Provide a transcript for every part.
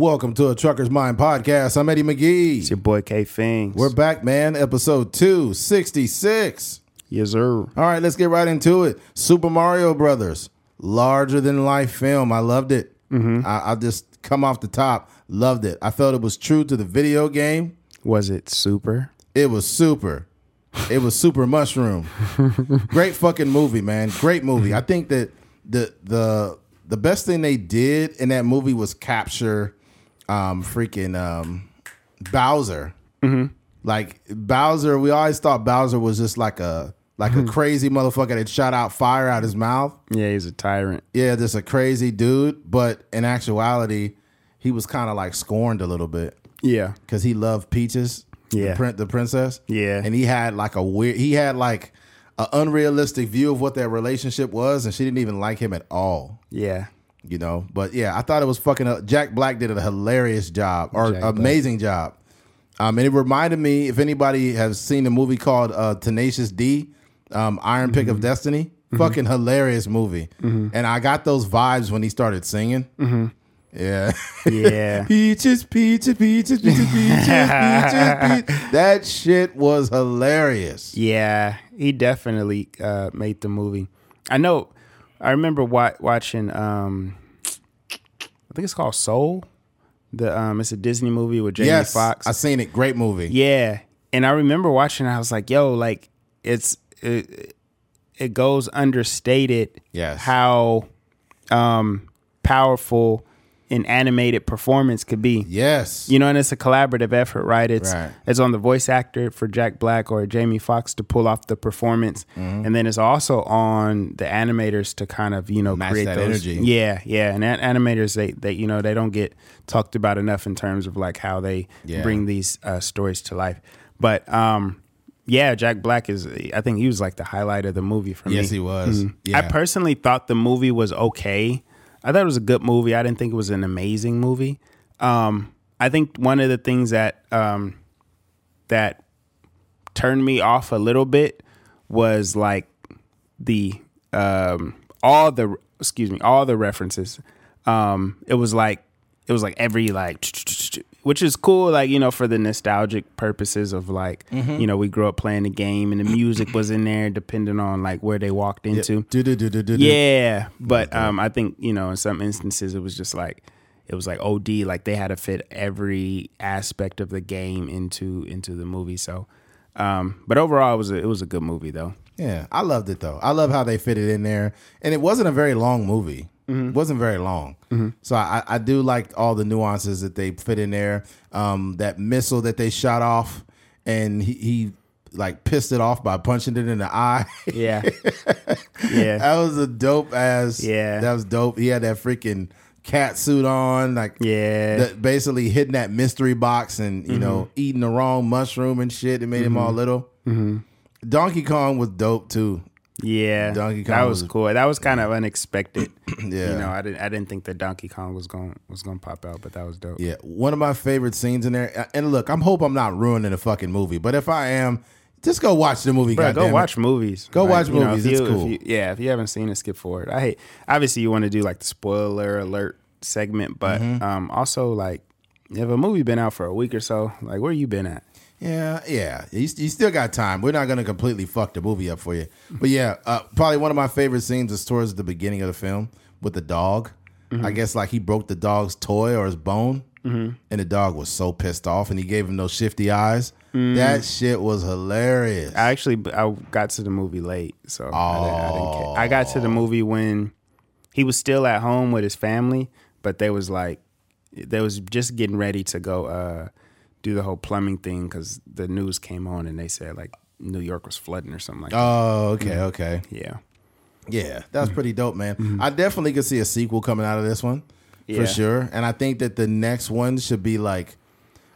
Welcome to a Trucker's Mind podcast. I'm Eddie McGee. It's your boy K Fings. We're back, man. Episode 266. yes, sir. All right, let's get right into it. Super Mario Brothers, larger than life film. I loved it. Mm-hmm. I, I'll just come off the top. Loved it. I felt it was true to the video game. Was it super? It was super. It was super mushroom. Great fucking movie, man. Great movie. I think that the the the best thing they did in that movie was capture um freaking um Bowser. Like Bowser, we always thought Bowser was just like a like a crazy motherfucker that shot out fire out his mouth. Yeah, he's a tyrant. Yeah, just a crazy dude. But in actuality, he was kind of like scorned a little bit Yeah. because he loved Peaches, Yeah. the, prin- the princess. Yeah. and he had like a weird. He had like an unrealistic view of what their relationship was, and she didn't even like him at all. Yeah. You know, but yeah, I thought it was fucking. Uh, Jack Black did a hilarious job or Jack Black. amazing job. Um, and it reminded me if anybody has seen the movie called uh, Tenacious D, um, Iron Pick Mm-hmm. of Destiny. Fucking hilarious movie. And I got those vibes when he started singing. Yeah. Mm-hmm. Yeah. Peaches, peaches, peaches, peaches, peaches, peaches, peaches. That shit was hilarious. yeah. He definitely uh, made the movie. I know. I remember wa- watching. Um, I think it's called Soul. The um, it's a Disney movie with Jamie yes, Foxx. I seen it. Great movie. Yeah, and I remember watching. it, I was like, "Yo, like it's it, it goes understated." Yes. how um powerful an animated performance could be. Yes. You know, and it's a collaborative effort, right? It's Right. it's on the voice actor for Jack Black or Jamie Foxx to pull off the performance, Mm-hmm. and then it's also on the animators to kind of you know Match create that those. energy. Yeah, yeah, and an- animators they they you know they don't get talked about enough in terms of like how they Yeah. bring these uh, stories to life. But um, yeah, Jack Black is I think he was like the highlight of the movie for me. Yes, he was. Yeah. I personally thought the movie was okay. I thought it was a good movie. I didn't think it was an amazing movie. Um, I think one of the things that um, that turned me off a little bit was like the um, all the excuse me all the references. Um, it was like it was like every like which is cool like you know for the nostalgic purposes of like you know we grew up playing the game and the music was in there depending on like where they walked into do. yeah, but um, I think you know in some instances it was just like it was like OD, like they had to fit every aspect of the game into into the movie. So, um, but overall it was a, it was a good movie though. Yeah, I loved it though. I love how they fit it in there, and it wasn't a very long movie. It wasn't very long, so I, I do like all the nuances that they fit in there. Um, that missile that they shot off, and he, he like pissed it off by punching it in the eye. Yeah, yeah, that was a dope ass. Yeah. that was dope. He had that freaking cat suit on, like yeah, that basically hitting that mystery box and you know Mm-hmm. eating the wrong mushroom and shit. It made him all little. Donkey Kong was dope too. Yeah. Donkey Kong that was, was- cool. That was kind of unexpected. Yeah. you know, I didn't I didn't think that Donkey Kong was going was going to pop out, but that was dope. Yeah, one of my favorite scenes in there. And look, I'm hope I'm not ruining the fucking movie, but if I am, just go watch the movie. Bro, go watch movies. Go watch you know, movies. It's you- if cool. you- yeah, if you haven't seen it, skip forward. I hate. Obviously, you want to do like the spoiler alert segment, but Mm-hmm. um, also like if a movie been out for a week or so, like where you been at? Yeah, yeah. You, you still got time. We're not going to completely fuck the movie up for you. But yeah, uh, probably one of my favorite scenes is towards the beginning of the film with the dog. Mm-hmm. I guess like he broke the dog's toy or his bone, and the dog was so pissed off, and he gave him those shifty eyes. That shit was hilarious. Mm. I actually I got to the movie late, so I, didn't, I didn't care. I got to the movie when he was still at home with his family, but they was like they was just getting ready to go uh, do the whole plumbing thing because the news came on and they said like New York was flooding or something like that. oh, okay, mm. okay. Yeah. Yeah, that's mm. pretty dope, man. Mm-hmm. I definitely could see a sequel coming out of this one Yeah. for sure. And I think that the next one should be like,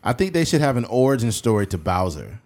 I think they should have an origin story to Bowser.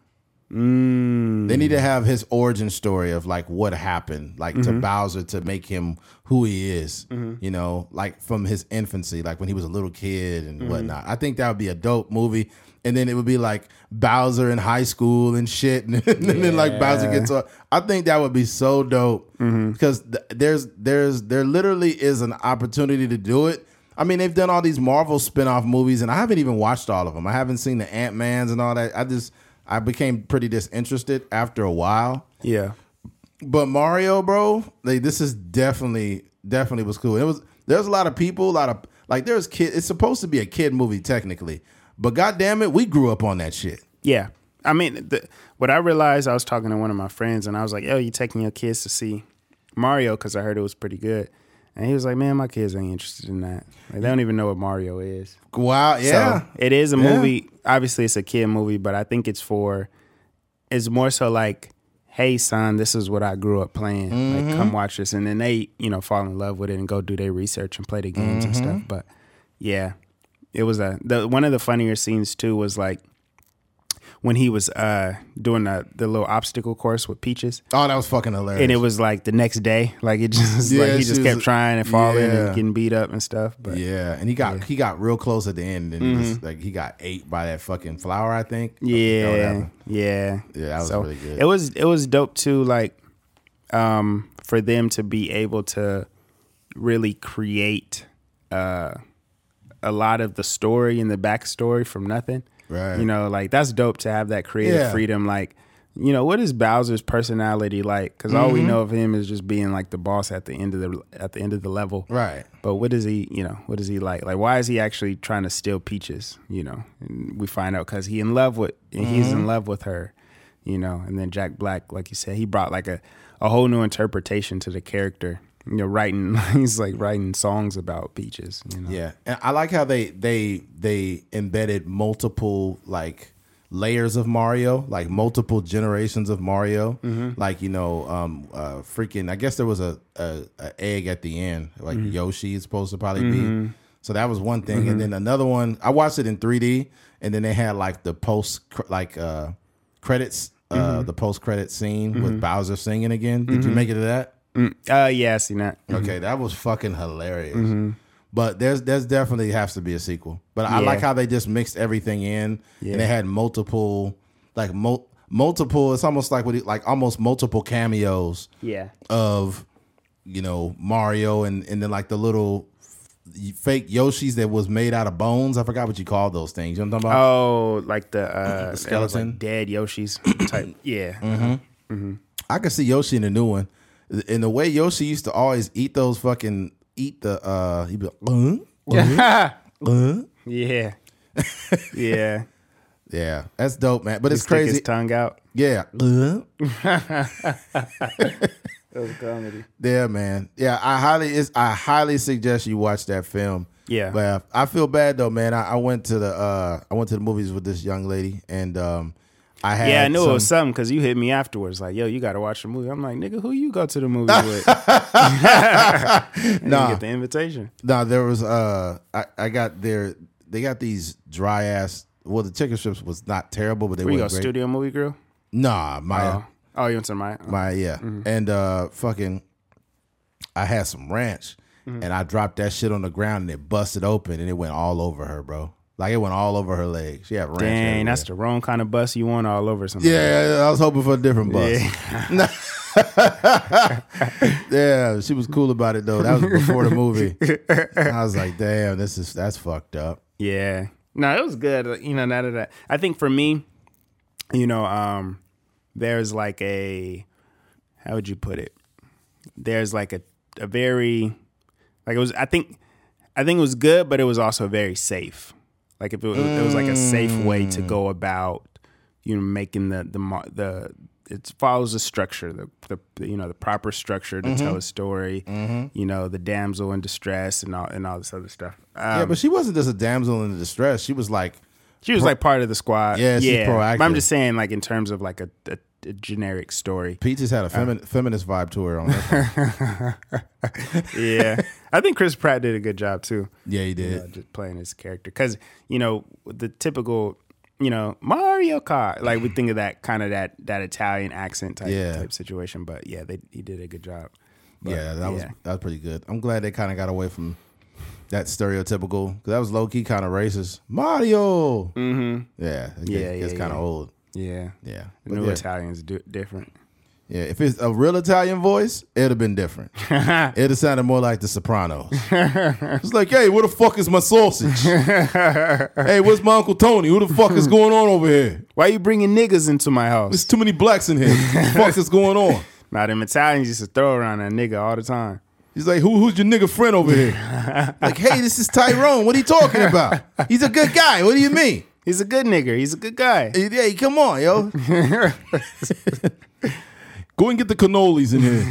Mm. They need to have his origin story of like what happened, like to mm-hmm. Bowser to make him who he is. Mm-hmm. You know, like from his infancy, like when he was a little kid and whatnot. I think that would be a dope movie. And then it would be like Bowser in high school and shit, and, then like Bowser gets up. I think that would be so dope mm-hmm. because th- there's there's there literally is an opportunity to do it. I mean, they've done all these Marvel spin-off movies, and I haven't even watched all of them. I haven't seen the Ant Mans and all that. I just I became pretty disinterested after a while. Yeah. But Mario, bro, like this is definitely definitely was cool. It was there's a lot of people, a lot of like there's kid. It's supposed to be a kid movie technically, but god damn it, we grew up on that shit. Yeah. I mean, the, what I realized, I was talking to one of my friends, and I was like, "Yo, you taking your kids to see Mario?" Because I heard it was pretty good, and he was like, "Man, my kids ain't interested in that. Like, they don't even know what Mario is." Wow, yeah, So it is a Yeah. movie. Obviously, it's a kid movie, but I think it's for. It's more so like, "Hey, son, this is what I grew up playing. Mm-hmm. Like, come watch this," and then they, you know, fall in love with it and go do their research and play the games and Mm-hmm. stuff. But yeah, it was a the one of the funnier scenes too was like when he was uh doing the the little obstacle course with Peaches. oh, that was fucking hilarious. And it was like the next day, like it just Yeah, like he just was- kept trying and falling yeah. and getting beat up and stuff. But yeah, and he got he got real close at the end, and he Mm-hmm. just, like he got ate by that fucking flower. I think. Yeah, yeah, Yeah, that was really good. It was it was dope too, like um, for them to be able to really create uh, a lot of the story and the backstory from nothing. Right. You know, like that's dope to have that creative Yeah. freedom. Like, you know, what is Bowser's personality like? Because all Mm-hmm. we know of him is just being like the boss at the end of the at the end of the level. Right. But what is he, you know, what is he like? Like, why is he actually trying to steal peaches? You know, and we find out because he in love with, he's Mm-hmm. in love with her, you know. And then Jack Black, like you said, he brought like a, a whole new interpretation to the character. You know, writing, he's like writing songs about peaches. You know, Yeah, and I like how they they they embedded multiple like layers of Mario, like multiple generations of Mario. Mm-hmm. Like you know, um, uh, freaking. I guess there was a, a, a egg at the end, like Mm-hmm. Yoshi is supposed to probably be. So that was one thing, and then another one. I watched it in 3D, and then they had like the post like uh credits. Mm-hmm. Uh, the post credit scene with Bowser singing again. Did you make it to that? Mm, uh, yeah, I seen that. Okay, that was fucking hilarious. But there's there's definitely has to be a sequel. But I Yeah. like how they just mixed everything in, Yeah. and they had multiple, like mul- multiple. It's almost like what it- like almost multiple cameos Yeah, of you know Mario and and then like the little fake Yoshis that was made out of bones. I forgot what you called those things. You know what I'm talking about? Oh, like the uh, was skeleton? like dead Yoshi's type. Yeah, Mm-hmm. I could see Yoshi in the new one. In the way Yoshi used to always eat those fucking eat the uh he'd be like, uh, uh. yeah, yeah. Yeah, that's dope, man. But it's Stick his crazy. tongue out. Yeah. Uh, That was comedy. yeah, man. Yeah, I highly is I highly suggest you watch that film. Yeah. But uh, I feel bad though, man. I, I went to the uh I went to the movies with this young lady and um I had Yeah, I knew some, it was something because you hit me afterwards, like, "Yo, you got to watch the movie." I'm like, "Nigga, who you go to the movie with?" nah, Nah. get the invitation. No, there was uh I, I got there. they got these dry ass well the chicken strips was not terrible, but they you were go, great. Studio Movie Grill? Nah, my Oh, oh, you went to my. my yeah. Mm-hmm. And uh fucking I had some ranch Mm-hmm. and I dropped that shit on the ground and it busted open and it went all over her, bro. Like it went all over her legs. She had ranch. Dang, everywhere. that's the wrong kind of bus you want all over something. Yeah, I was hoping for a different bus. Yeah. Yeah, she was cool about it though. That was before the movie. I was like, damn, this is that's fucked up. Yeah. No, it was good. You know, none of that. I think for me, you know, um, there's like a how would you put it? There's like a a very like it was I think I think it was good, but it was also very safe. Like if it was, it was like a safe way to go mm. about you know making the the the it follows the structure the, the you know the proper structure to tell mm-hmm. a story mm-hmm. you know the damsel in distress and all and all this other stuff. Um, yeah, but um, she wasn't just a damsel in distress. She was like, she was like part of the squad. Yeah, she's But I'm just saying, like in terms of like a, a, a generic story. Peaches had a femin- feminist vibe to her on that. Yeah, I think Chris Pratt did a good job too. yeah, he You did. know, just playing his character because you know the typical, you know Mario Kart. Like we think of that kind of that that Italian accent type Yeah. type situation. But yeah, they he did a good job. But, yeah, that was that was pretty good. I'm glad they kind of got away from that stereotypical because that was low key kind of racist. Mario. Mm-hmm. Yeah, it Yeah, gets, kind of yeah. old. Yeah, Yeah, the new yeah. Italians do different. Yeah, if it's a real Italian voice, it'd have been different. it'd have sounded more like the Sopranos. it's like, hey, where the fuck is my sausage? hey, where's my Uncle Tony? Who the fuck is going on over here? Why are you bringing niggas into my house? There's too many blacks in here. What the fuck is going on? Now them Italians used to throw around that nigga all the time. He's like, Who, who's your nigga friend over here? like, hey, this is Tyrone. What are you talking about? He's a good guy. What do you mean? He's a good nigger. He's a good guy. Yeah, come on, yo. Go and get the cannolis in here.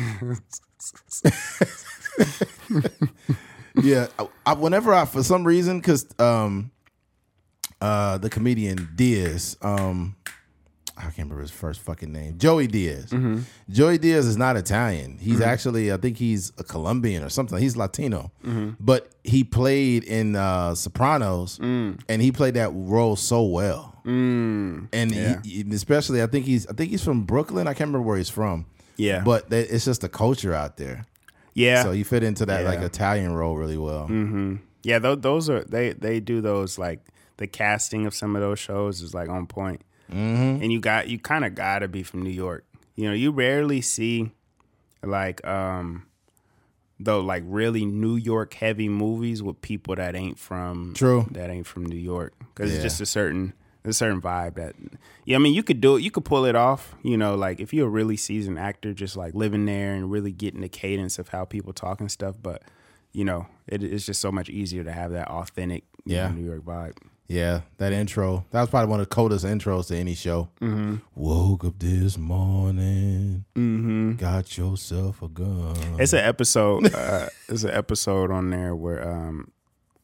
yeah, I, I, whenever I, for some reason, because um, uh, the comedian Diaz, um, I can't remember his first fucking name, Joey Diaz. Mm-hmm. Joey Diaz is not Italian. He's mm-hmm. actually, I think he's a Colombian or something. He's Latino, mm-hmm. but he played in uh, Sopranos, mm. and he played that role so well. Mm. And Yeah. he, especially, I think he's, I think he's from Brooklyn. I can't remember where he's from. Yeah. but that, it's just the culture out there. Yeah. So he fit into that like Italian role really well. Yeah, those, those are they they do those like the casting of some of those shows is like on point. Mm-hmm. And you got you kind of got to be from New York. You know, you rarely see like um though like really New York heavy movies with people that ain't from True. that ain't from New York because Yeah. it's just a certain a certain vibe that yeah I mean you could do it you could pull it off you know like if you're a really seasoned actor just like living there and really getting the cadence of how people talk and stuff but you know it, it's just so much easier to have that authentic Yeah. New York vibe Yeah, that intro. That was probably one of the coldest intros to any show. Mm-hmm. Woke up this morning, got yourself a gun. It's an episode. Uh, it's an episode on there where um,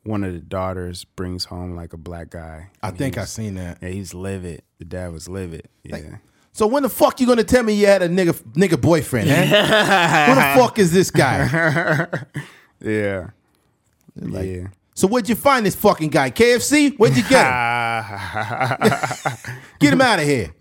one of the daughters brings home like a black guy. I think I seen that. Yeah, he's livid. The dad was livid. Yeah. So when the fuck you gonna tell me you had a nigga nigga boyfriend? Huh? Who the fuck is this guy? yeah. Like, yeah. So where'd you find this fucking guy? KFC? Where'd you get him? Get him out of here.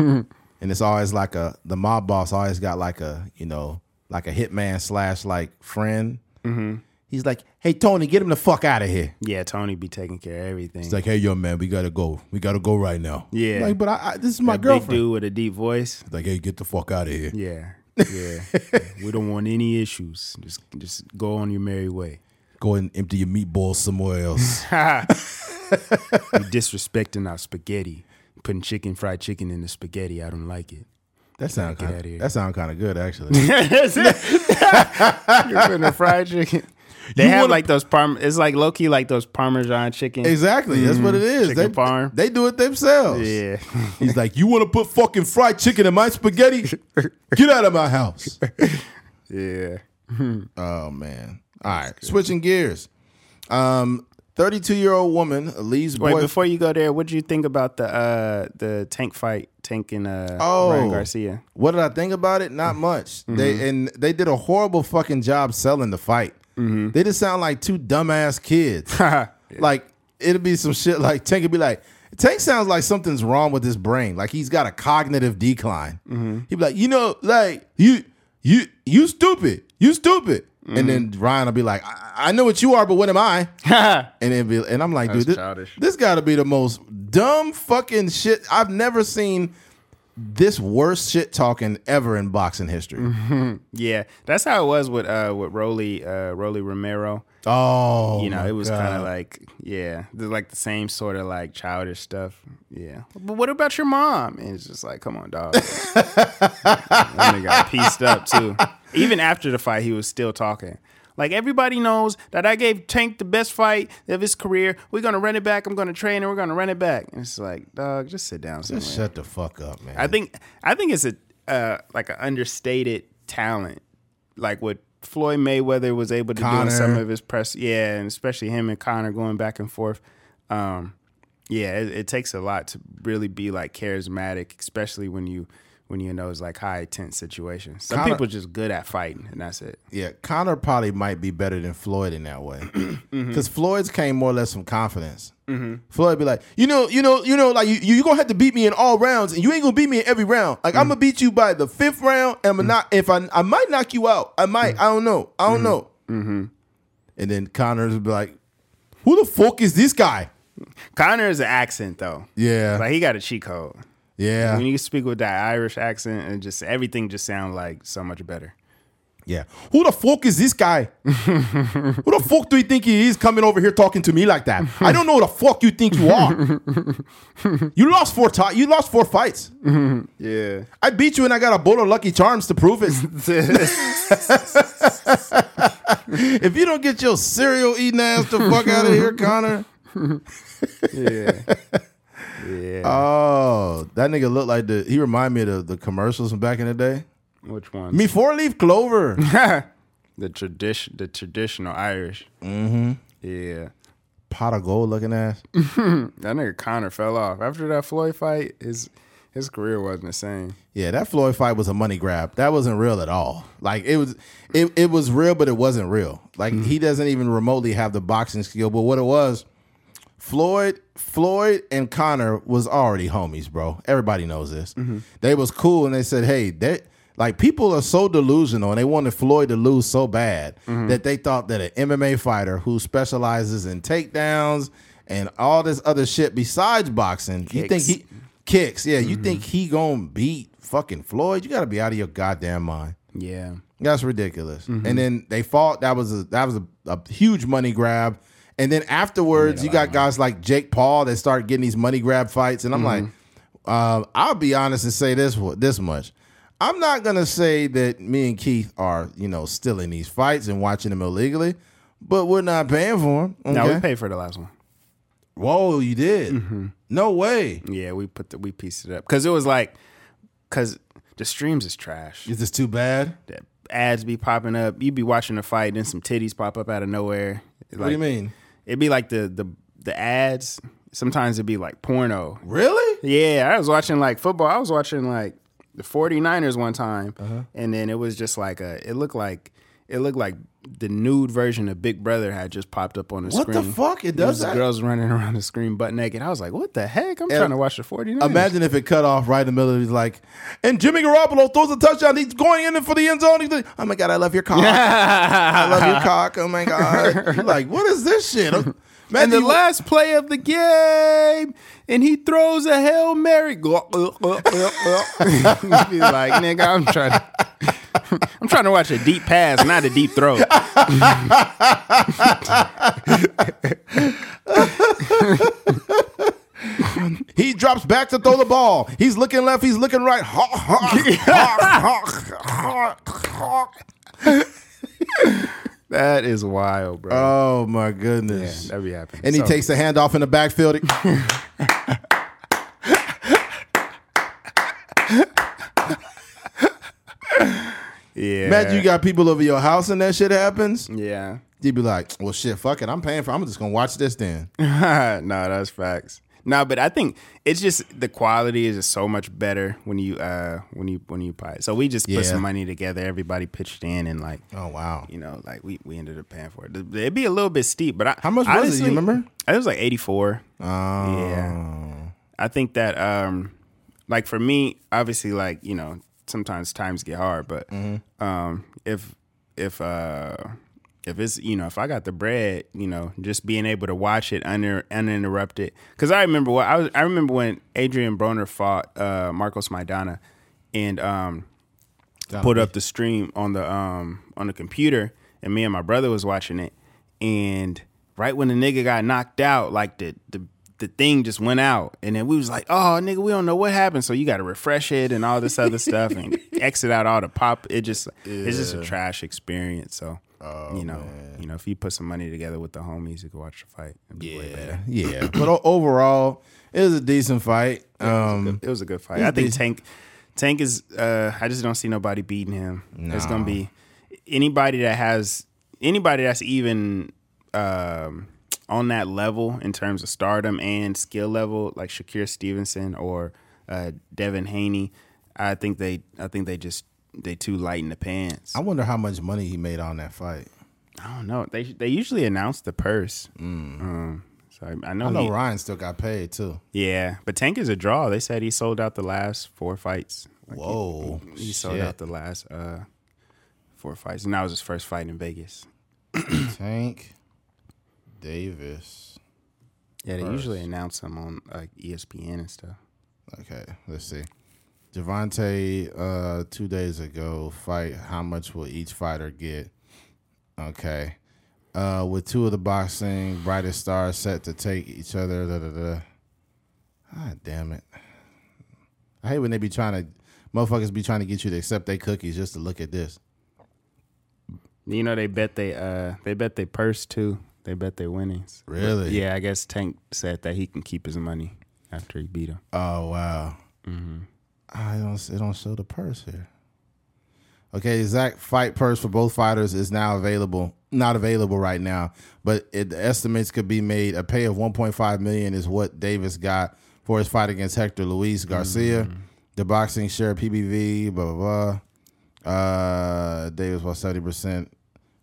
and it's always like a the mob boss always got like a you know like a hitman slash like friend. Mm-hmm. He's like, hey Tony, get him the fuck out of here. yeah, Tony be taking care of everything. It's like, hey yo man, we gotta go. We gotta go right now. Yeah. Like, but I, I this is my That big girlfriend. dude with a deep voice. It's like, hey, get the fuck out of here. Yeah. Yeah. we don't want any issues. Just just go on your merry way. Go and empty your meatballs somewhere else. You're disrespecting our spaghetti. Putting chicken, fried chicken in the spaghetti. I don't like it. That sounds kind here. that sound kind of good actually. You're putting a fried chicken. They You have wanna- like those parm. It's like low key like those Parmesan chicken. exactly, that's what it mm-hmm. is. Chicken They, parm. they do it themselves. Yeah. He's like, you want to put fucking fried chicken in my spaghetti? Get out of my house. yeah. Oh man. All right, switching gears. Um, 32 year old woman leaves Wait, boy. before you go there, what did you think about the uh the tank fight, Tank and uh Oh. Ryan Garcia? what did I think about it? Not much. They and they did a horrible fucking job selling the fight. They just sound like two dumbass kids. Like it'll be some shit like Tank would be like, Tank sounds like something's wrong with his brain. Like he's got a cognitive decline. He'd be like, you know, like you, you, you stupid, you stupid. And then Ryan will be like, I, I know what you are, but what am I? And it be, and I'm like, dude, this, childish. this got to be the most dumb fucking shit. I've never seen this worst shit talking ever in boxing history. yeah, that's how it was with uh with Roly uh Rolly Romero. Oh, You know, it was kind of like yeah, like the same sort of like childish stuff. Yeah, but what about your mom? And it's just like, come on, dog. and they got pieced up too. Even after the fight, he was still talking. Like everybody knows that I gave Tank the best fight of his career. We're gonna run it back. I'm gonna train and we're gonna run it back. And it's like, dog, just sit down somewhere. Just shut the fuck up, man. I think I think it's a uh, like an understated talent, like what Floyd Mayweather was able to do in some of his press. Yeah, and especially him and Conor going back and forth. Um, yeah, it, it takes a lot to really be like charismatic, especially when you when you know it's like high tense situations. Some Conor- people just good at fighting, and that's it. yeah, Conor probably might be better than Floyd in that way, Mm-hmm. because Floyd's came more or less from confidence. Floyd be like, you know, you know, you know, like you you gonna have to beat me in all rounds, and you ain't gonna beat me in every round. Like Mm. I'm gonna beat you by the fifth round, and I'm gonna not if I I might knock you out. I might. Mm. I don't know. I don't know. Mm-hmm. And then Conor's be like, who the fuck is this guy? Conor is an accent though. Yeah, Like he got a cheat code. Yeah. When you speak with that Irish accent, and just everything just sounds like so much better. Yeah. Who the fuck is this guy? who the fuck do you think he is coming over here talking to me like that? I don't know who the fuck you think you are. you lost four ti- you lost four fights. Yeah. I beat you and I got a bowl of Lucky Charms to prove it. if you don't get your cereal eating ass the fuck out of here, Conor. yeah. Yeah. Oh, that nigga looked like the he remind me of the, the commercials from back in the day. Which one? Me four leaf clover. the tradition, the traditional Irish. Mm-hmm. Yeah. Pot of gold looking ass. That nigga Conor fell off after that Floyd fight. His his career wasn't the same. Yeah, that Floyd fight was a money grab. That wasn't real at all. Like it was, it, it was real, but it wasn't real. Like he doesn't even remotely have the boxing skill. But what it was, Floyd, Floyd and Conor was already homies, bro. Everybody knows this. They was cool, and they said, hey, they like people are so delusional, and they wanted Floyd to lose so bad that they thought that an MMA fighter who specializes in takedowns and all this other shit besides boxing, you think he kicks? Yeah, you mm-hmm. think he gonna beat fucking Floyd? You got to be out of your goddamn mind. Yeah. That's ridiculous. Mm-hmm. And then they fought. That was a that was a, a huge money grab. And then afterwards, you got guys like Jake Paul that start getting these money grab fights. And I'm like, uh, I'll be honest and say this this much. I'm not gonna say that me and Keith are you know stealing these fights and watching them illegally, but we're not paying for them. Okay? No, we paid for the last one. Whoa, you did? No way. Yeah, we put the we pieced it up because it was like because the streams is trash. Is this too bad? The ads be popping up. You be watching a fight, then some titties pop up out of nowhere. what do you mean? It'd be like the the the ads. Sometimes it'd be like porno. Really? Yeah, I was watching like football. I was watching like the 49ers one time, Uh-huh. and then it was just like a. It looked like it looked like the nude version of Big Brother had just popped up on the screen. What the fuck? It does that? girls running around the screen butt naked. I was like, "What the heck?" I'm trying to watch the 49ers. Imagine if it cut off right in the middle. of He's like, and Jimmy Garoppolo throws a touchdown. He's going in for the end zone. He's like, oh my god, I love your cock. I love your cock. Oh my god. You're like, what is this shit? and the last play of the game, and he throws a hail mary. Be like, nigga, I'm trying. To, I'm trying to watch a deep pass, not a deep throw. he drops back to throw the ball. He's looking left. He's looking right. Hawk, hawk, hawk, hawk, hawk. That is wild, bro. Oh my yeah, goodness. that be happening. and he So, takes the handoff in the backfield. Yeah. Imagine you got people over your house and that shit happens. Yeah. You'd be like, well, shit, fuck it. I'm paying for. I'm just gonna watch this then. no, that's facts. No, but I think it's just the quality is just so much better when you uh when you when you buy it. So we just Yeah. put some money together. Everybody pitched in, and like Oh wow. you know, like we we ended up paying for it. It'd be a little bit steep, but I, How much was it? You remember? It was like eighty four. Oh. Yeah. I think that um like for me, obviously like, you know, sometimes times get hard, but Mm-hmm. um if if uh if it's you know if I got the bread, you know, just being able to watch it under uninterrupted. Because I remember what I was. I remember when Adrien Broner fought uh, Marcos Maidana, and um, put up the stream on the um on the computer, and me and my brother was watching it, and right when the nigga got knocked out, like the the the thing just went out, and then we was like, oh nigga, we don't know what happened, so you got to refresh it and all this other stuff and exit out all the pop. It just it's just a trash experience. So you know, you know, if you put some money together with the homies, you can watch the fight. It'd be way better. Yeah, yeah. But overall, it was a decent fight. Um, It was a good fight. I think decent. Tank Tank is uh I just don't see nobody beating him. It's gonna be anybody that has anybody that's even um on that level in terms of stardom and skill level, like Shakur Stevenson or uh Devin Haney. I think they I think they just they too light in the pants. I wonder how much money he made on that fight. I don't know. They they usually announce the purse. Um, so I, I know, I know he- Ryan still got paid too. Yeah, but Tank is a draw. They said he sold out the last four fights. Like, Whoa, he, he sold out the last uh, four fights, and that was his first fight in Vegas. Tank Davis. Yeah, they First. usually announce him on like ESPN and stuff. Okay, let's see. Gervonta, uh, two days ago, fight. How much will each fighter get? Okay. Uh, with two of the boxing brightest stars set to take each other. Da, da, da. God damn it. I hate when they be trying to, motherfuckers be trying to get you to accept their cookies just to look at this. You know they bet they uh they bet they purse too. They bet their winnings. Really? Yeah, I guess Tank said that he can keep his money after he beat him. Oh wow. Mm-hmm. Ah, I don't. It don't show the purse here. Okay, exact fight purse for both fighters is now available. Not available right now, but it, the estimates could be made. A pay of 1.5 million is what Davis got for his fight against Hector Luis Garcia. Mm-hmm. The boxing share PPV. Blah blah blah. Uh, Davis was 70 percent.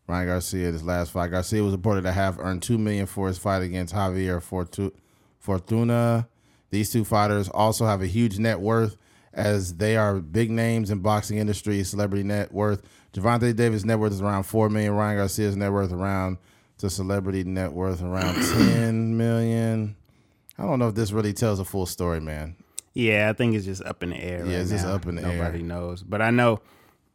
Ryan Garcia, this last fight, Garcia was reported to have earned two million for his fight against Javier Fortu- Fortuna. These two fighters also have a huge net worth as they are big names in boxing industry, celebrity net worth. Gervonta Davis' net worth is around four million. Ryan Garcia's net worth around to celebrity net worth around ten million. I don't know if this really tells a full story, man. Yeah, I think it's just up in the air. Yeah, right it's just up in the air. Nobody knows, but I know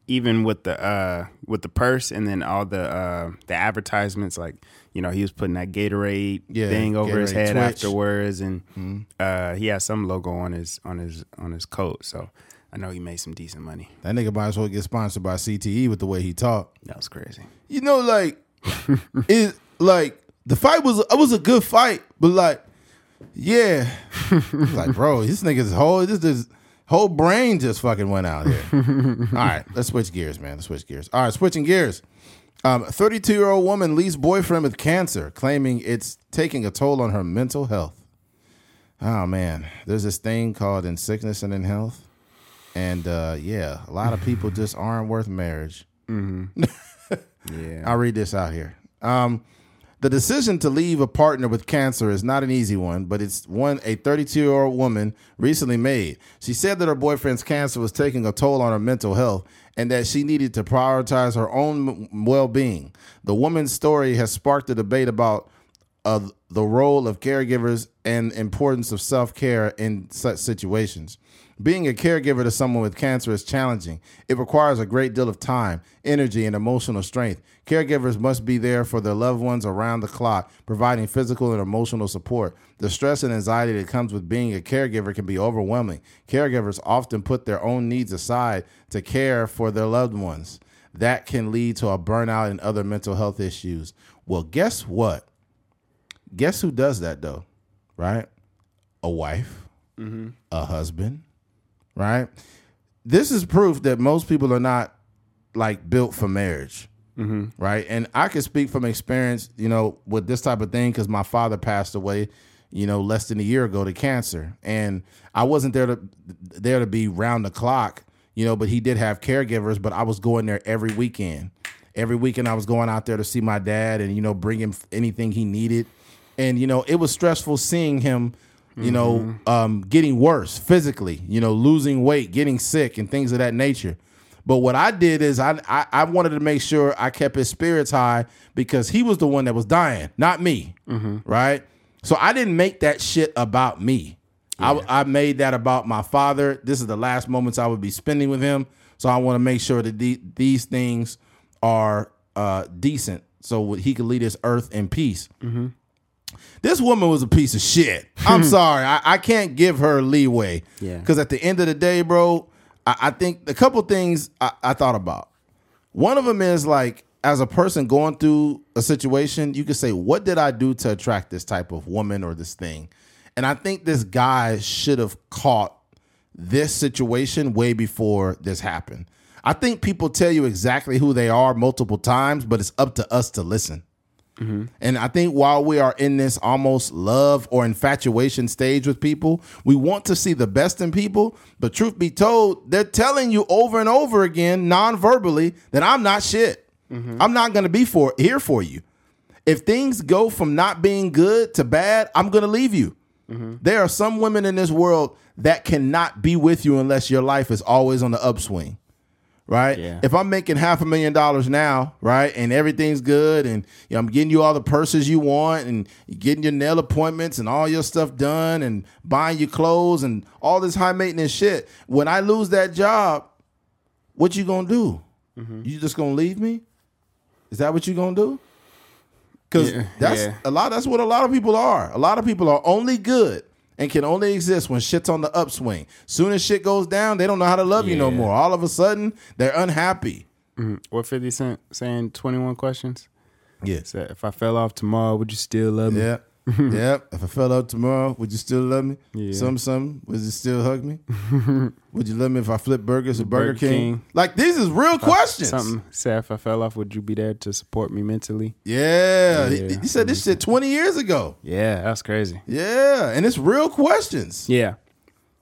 even with the uh with the purse and then all the uh the advertisements, like you know he was putting that Gatorade Yeah, thing over his head Twitch. afterwards, and uh he has some logo on his on his on his coat, so I know he made some decent money. That nigga might as well get sponsored by CTE with the way he talked. That was crazy. you know, like it like the fight was it was a good fight, but like, yeah, like bro, this nigga's whole this this whole brain just fucking went out here. All right, let's switch gears, man. Let's switch gears. All right, switching gears. Um, 32 year old woman leaves boyfriend with cancer, claiming it's taking a toll on her mental health. Oh man, there's this thing called in sickness and in health, and uh, yeah, a lot of people just aren't worth marriage. Yeah. I'll read this out here. Um, the decision to leave a partner with cancer is not an easy one, but it's one a 32 year old woman recently made. She said that her boyfriend's cancer was taking a toll on her mental health and that she needed to prioritize her own well being. The woman's story has sparked a debate about uh, the role of caregivers and importance of self care in such situations. Being a caregiver to someone with cancer is challenging. It requires a great deal of time, energy, and emotional strength. Caregivers must be there for their loved ones around the clock, providing physical and emotional support. The stress and anxiety that comes with being a caregiver can be overwhelming. Caregivers often put their own needs aside to care for their loved ones. That can lead to a burnout and other mental health issues. Well, guess what? Guess who does that though? Right? A wife, mm-hmm. a husband, right? This is proof that most people are not like built for marriage, mm-hmm. right? And I can speak from experience, you know, with this type of thing because my father passed away, you know, less than a year ago to cancer, and I wasn't there to there to be round the clock, you know, but he did have caregivers, but I was going there every weekend. Every weekend I was going out there to see my dad and you know bring him anything he needed, and you know it was stressful seeing him you know, um, getting worse physically, you know, losing weight, getting sick, and things of that nature. But what I did is I, I I wanted to make sure I kept his spirits high because he was the one that was dying, not me, right? So I didn't make that shit about me. I, I made that about my father. This is the last moments I would be spending with him. So I want to make sure that the, these things are uh, decent, so he could lead this earth in peace. This woman was a piece of shit. I'm sorry. I, I can't give her leeway. Yeah. Because at the end of the day, bro, I, I think a couple things I, I thought about. One of them is like, as a person going through a situation, you could say, What did I do to attract this type of woman or this thing? And I think this guy should have caught this situation way before this happened. I think people tell you exactly who they are multiple times, but it's up to us to listen. Mm-hmm. And I think while we are in this almost love or infatuation stage with people, we want to see the best in people. But truth be told, they're telling you over and over again, non-verbally, that I'm not shit. Mm-hmm. I'm not going to be for here for you. If things go from not being good to bad, I'm going to leave you. Mm-hmm. There are some women in this world that cannot be with you unless your life is always on the upswing right? Yeah. If I'm making half a million dollars now, right, and everything's good, and you know, I'm getting you all the purses you want, and getting your nail appointments and all your stuff done, and buying you clothes and all this high maintenance shit. When I lose that job, what you gonna do? Mm-hmm. You just gonna leave me? Is that what you gonna do? Because Yeah, that's yeah. a lot. That's what a lot of people are. A lot of people are only good and can only exist when shit's on the upswing. Soon as shit goes down, they don't know how to love you no more. All of a sudden, they're unhappy. Mm-hmm. What Fifty Cent saying? Twenty one questions. Yes. Said, if I fell off tomorrow, would you still love me? Yeah. yeah. If I fell out tomorrow, would you still love me? Yeah. Some, some. Would you still hug me? would you love me if I flip burgers at Burger, Burger King? King. Like these is real questions. Something. Say if I fell off, would you be there to support me mentally? Yeah. He, Yeah. he said this shit 20 years ago. Yeah, that's crazy. Yeah. And it's real questions. Yeah.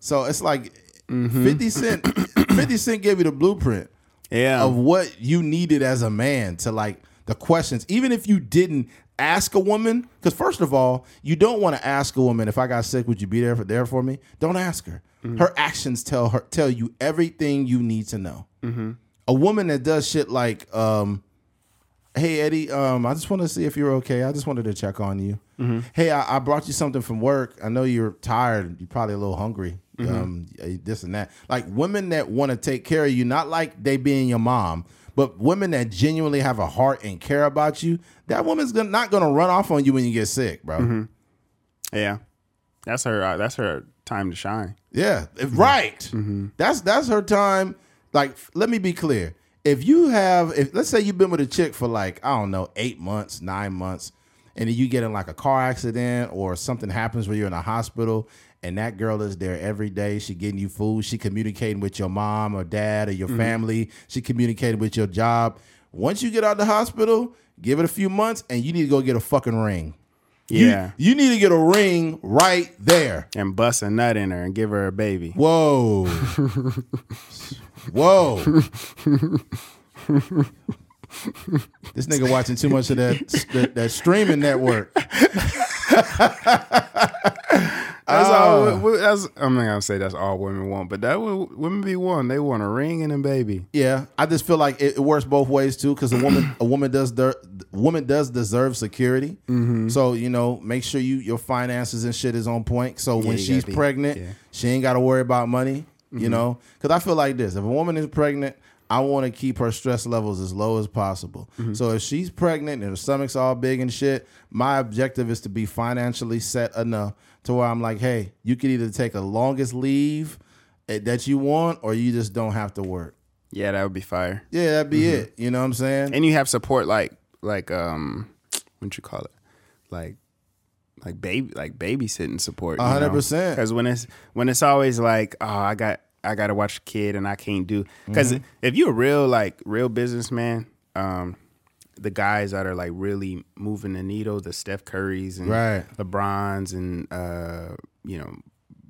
So it's like Mm-hmm. 50 Cent 50 Cent gave you the blueprint Yeah. of what you needed as a man to like the questions. Even if you didn't ask a woman, because first of all, you don't want to ask a woman if I got sick, would you be there for there for me? Don't ask her. Mm-hmm. Her actions tell her tell you everything you need to know. Mm-hmm. A woman that does shit like, um, hey Eddie, um, I just want to see if you're okay. I just wanted to check on you. Mm-hmm. Hey, I, I brought you something from work. I know you're tired. You're probably a little hungry. Mm-hmm. Um, this and that. Like women that want to take care of you, not like they being your mom, but women that genuinely have a heart and care about you. That woman's gonna, not gonna run off on you when you get sick, bro. Mm-hmm. Yeah. That's her. Uh, that's her time to shine. Yeah, right. That's that's her time. Like, let me be clear. If you have, if let's say you've been with a chick for like I don't know, eight months, nine months, and then you get in like a car accident or something happens where you're in a hospital, and that girl is there every day. She getting you food. She communicating with your mom or dad or your mm-hmm. family. She communicating with your job. Once you get out of the hospital, give it a few months, and you need to go get a fucking ring. You- Yeah. you need to get a ring right there. And bust a nut in her and give her a baby. Whoa. Whoa. this nigga watching too much of that that, that streaming network. That's Oh. all. wo- That's, I'm not gonna say that's all women want, but that would women be one. They want a ring and a baby. Yeah, I just feel like it, it works both ways too, because a woman a woman does der, woman does deserve security. Mm-hmm. So you know, make sure you your finances and shit is on point. So when she's be- pregnant, yeah. Mm-hmm. she ain't got to worry about money. You know, because I feel like this: if a woman is pregnant, I want to keep her stress levels as low as possible. Mm-hmm. So if she's pregnant and her stomach's all big and shit, my objective is to be financially set enough to where I'm like, hey, you can either take the longest leave eh, that you want, or you just don't have to work. Yeah, that would be fire. Yeah, that'd be it. You know what I'm saying? And you have support like like um, what you call it, like like baby like babysitting support. A hundred percent. Because when it's when it's always like, oh, I got I got to watch a kid and I can't do. Because Mm-hmm. if you're a real like real businessman, um, the guys that are like really moving the needle, the Steph Currys and Right. LeBrons and uh, you know.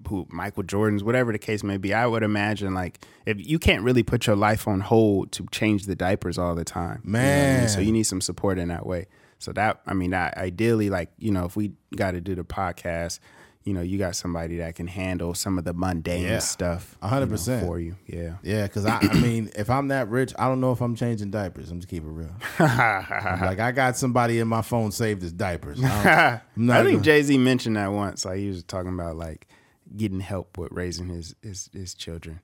Who, Michael Jordan's, whatever the case may be, I would imagine like if you can't really put your life on hold to change the diapers all the time, you know I mean? Man. So you need some support in that way. So that I mean, I, ideally, like you know, if we got to do the podcast, you know, you got somebody that can handle some of the mundane Yeah. stuff, A hundred you know, percent. for you. Yeah, Yeah, because I, I mean, if I'm that rich, I don't know if I'm changing diapers. I'm just keep it real. Like I got somebody in my phone saved as diapers. I I think Jay Z mentioned that once. Like he was talking about like getting help with raising his his his children,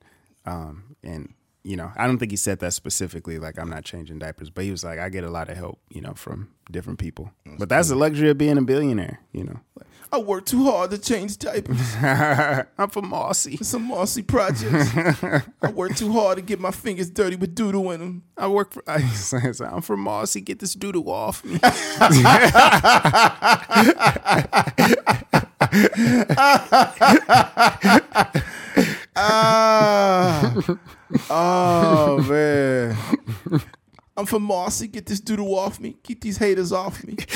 um, and you know, I don't think he said that specifically. Like I'm not changing diapers, but he was like, I get a lot of help, you know, from different people. but that's the luxury of being a billionaire, you know. I work too hard to change diapers. I'm from Marcy. It's some Marcy projects. I work too hard to get my fingers dirty with doodle in them. I work for. I, I'm from Marcy. Get this doodle off me. Ah, oh man. I'm from Marcy. Get this doodle off me. Keep these haters off me.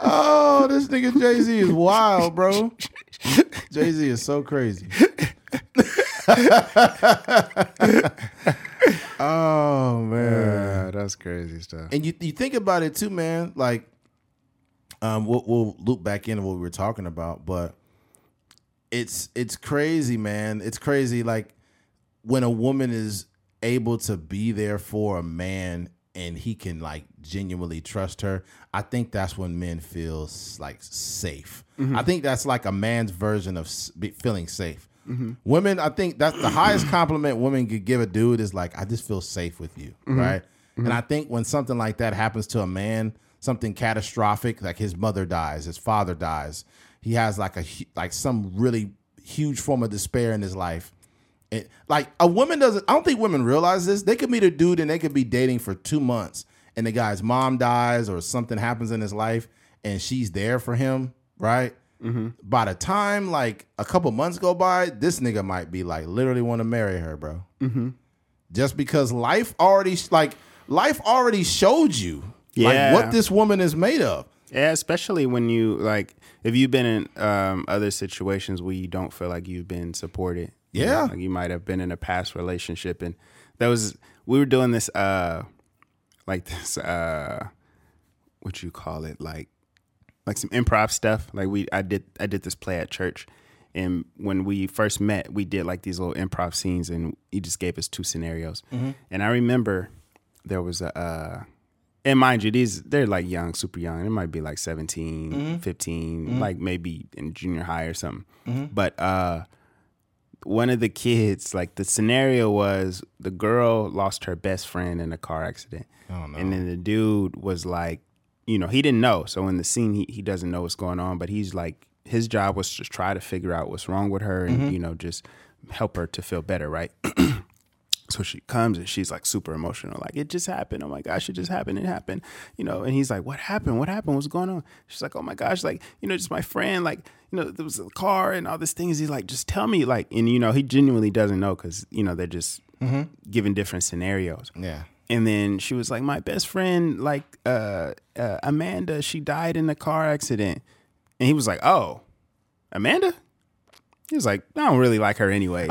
oh, this nigga Jay Z is wild, bro. Jay Z is so crazy. oh man. Yeah, that's crazy stuff. And you you think about it too, man. Like, um, we'll, we'll loop back into what we were talking about, but it's it's crazy, man. It's crazy. Like when a woman is able to be there for a man and he can like genuinely trust her, I think that's when men feel like safe. Mm-hmm. I think that's like a man's version of feeling safe. Mm-hmm. Women, I think that's the highest compliment women could give a dude is like, I just feel safe with you, mm-hmm. right? And I think when something like that happens to a man, something catastrophic, like his mother dies, his father dies, he has like a like some really huge form of despair in his life. It, like a woman doesn't. I don't think women realize this. They could meet a dude and they could be dating for two months, and the guy's mom dies or something happens in his life, and she's there for him, right? Mm-hmm. By the time like a couple months go by, this nigga might be like literally want to marry her, bro. Mm-hmm. Just because life already like life already showed you Yeah. like what this woman is made of. Yeah, especially when you like if you've been in um, other situations where you don't feel like you've been supported. you know, Yeah. like you might have been in a past relationship, and that was we were doing this uh like this uh what you call it like like some improv stuff. Like we I did I did this play at church. And when we first met, we did like these little improv scenes, and he just gave us two scenarios. And I remember there was a, uh, and mind you, these they're like young, super young. It might be like 17, mm-hmm. 15, mm-hmm. like maybe in junior high or something. Mm-hmm. But uh, one of the kids, like the scenario was the girl lost her best friend in a car accident. Oh, no. And then the dude was like, you know, he didn't know. So in the scene, he, he doesn't know what's going on, but he's like, his job was to try to figure out what's wrong with her and, you know, just help her to feel better, right? So she comes and she's like super emotional, like it just happened. Oh my gosh, it just happened. It happened, you know. And he's like, "What happened? What happened? What's going on?" She's like, "Oh my gosh, like you know, just my friend, like you know, there was a car and all these things." He's like, "Just tell me, like," and you know, he genuinely doesn't know because you know they're just giving different scenarios. Yeah. And then she was like, "My best friend, like uh, uh, Amanda, she died in a car accident." And he was like, "Oh, Amanda." He was like, "I don't really like her anyway." and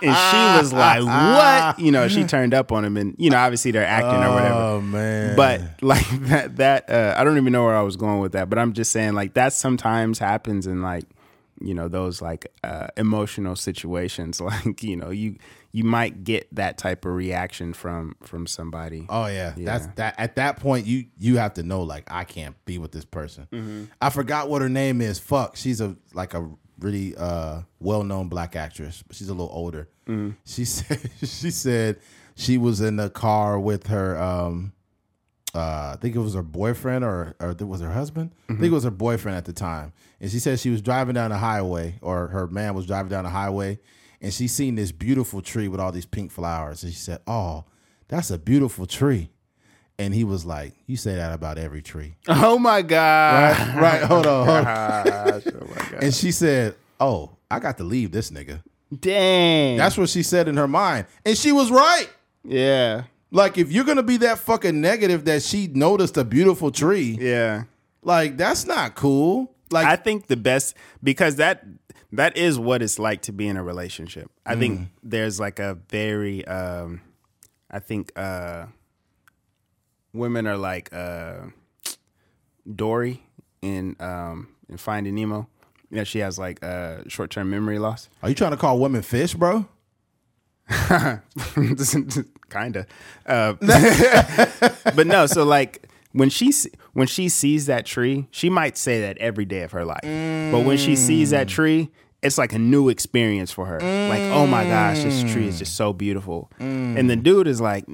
she was like, "What?" You know, she turned up on him, and you know, obviously they're acting or whatever. Oh man. But like that, that uh, I don't even know where I was going with that. But I'm just saying, like that sometimes happens in like you know those like uh, emotional situations. Like you know, you you might get that type of reaction from from somebody. Oh yeah. that's that. At that point, you you have to know like I can't be with this person. Mm-hmm. I forgot what her name is. Fuck, she's a like a really uh, well known black actress, but she's a little older. Mm-hmm. She said she said she was in the car with her. Um, uh, I think it was her boyfriend or or it was her husband. I think it was her boyfriend at the time. And she said she was driving down the highway, or her man was driving down the highway, and she seen this beautiful tree with all these pink flowers. And she said, "Oh, that's a beautiful tree." And he was like, "You say that about every tree." Oh my god! Right, right. Hold on, hold on. Oh my god! And she said, "Oh, I got to leave this nigga." Dang. That's what she said in her mind, and she was right. yeah, Like, if you're gonna be that fucking negative that she noticed a beautiful tree, yeah. like that's not cool. Like, I think the best because that that is what it's like to be in a relationship. I think Mm. there's like a very um I think uh women are like uh Dory in um in Finding Nemo. You know, she has like uh short term memory loss. are you trying to call women fish, bro? Kinda. Uh, but no, so like when she when she sees that tree, she might say that every day of her life. But when she sees that tree, it's like a new experience for her. Like, oh my gosh, this tree is just so beautiful. And the dude is like,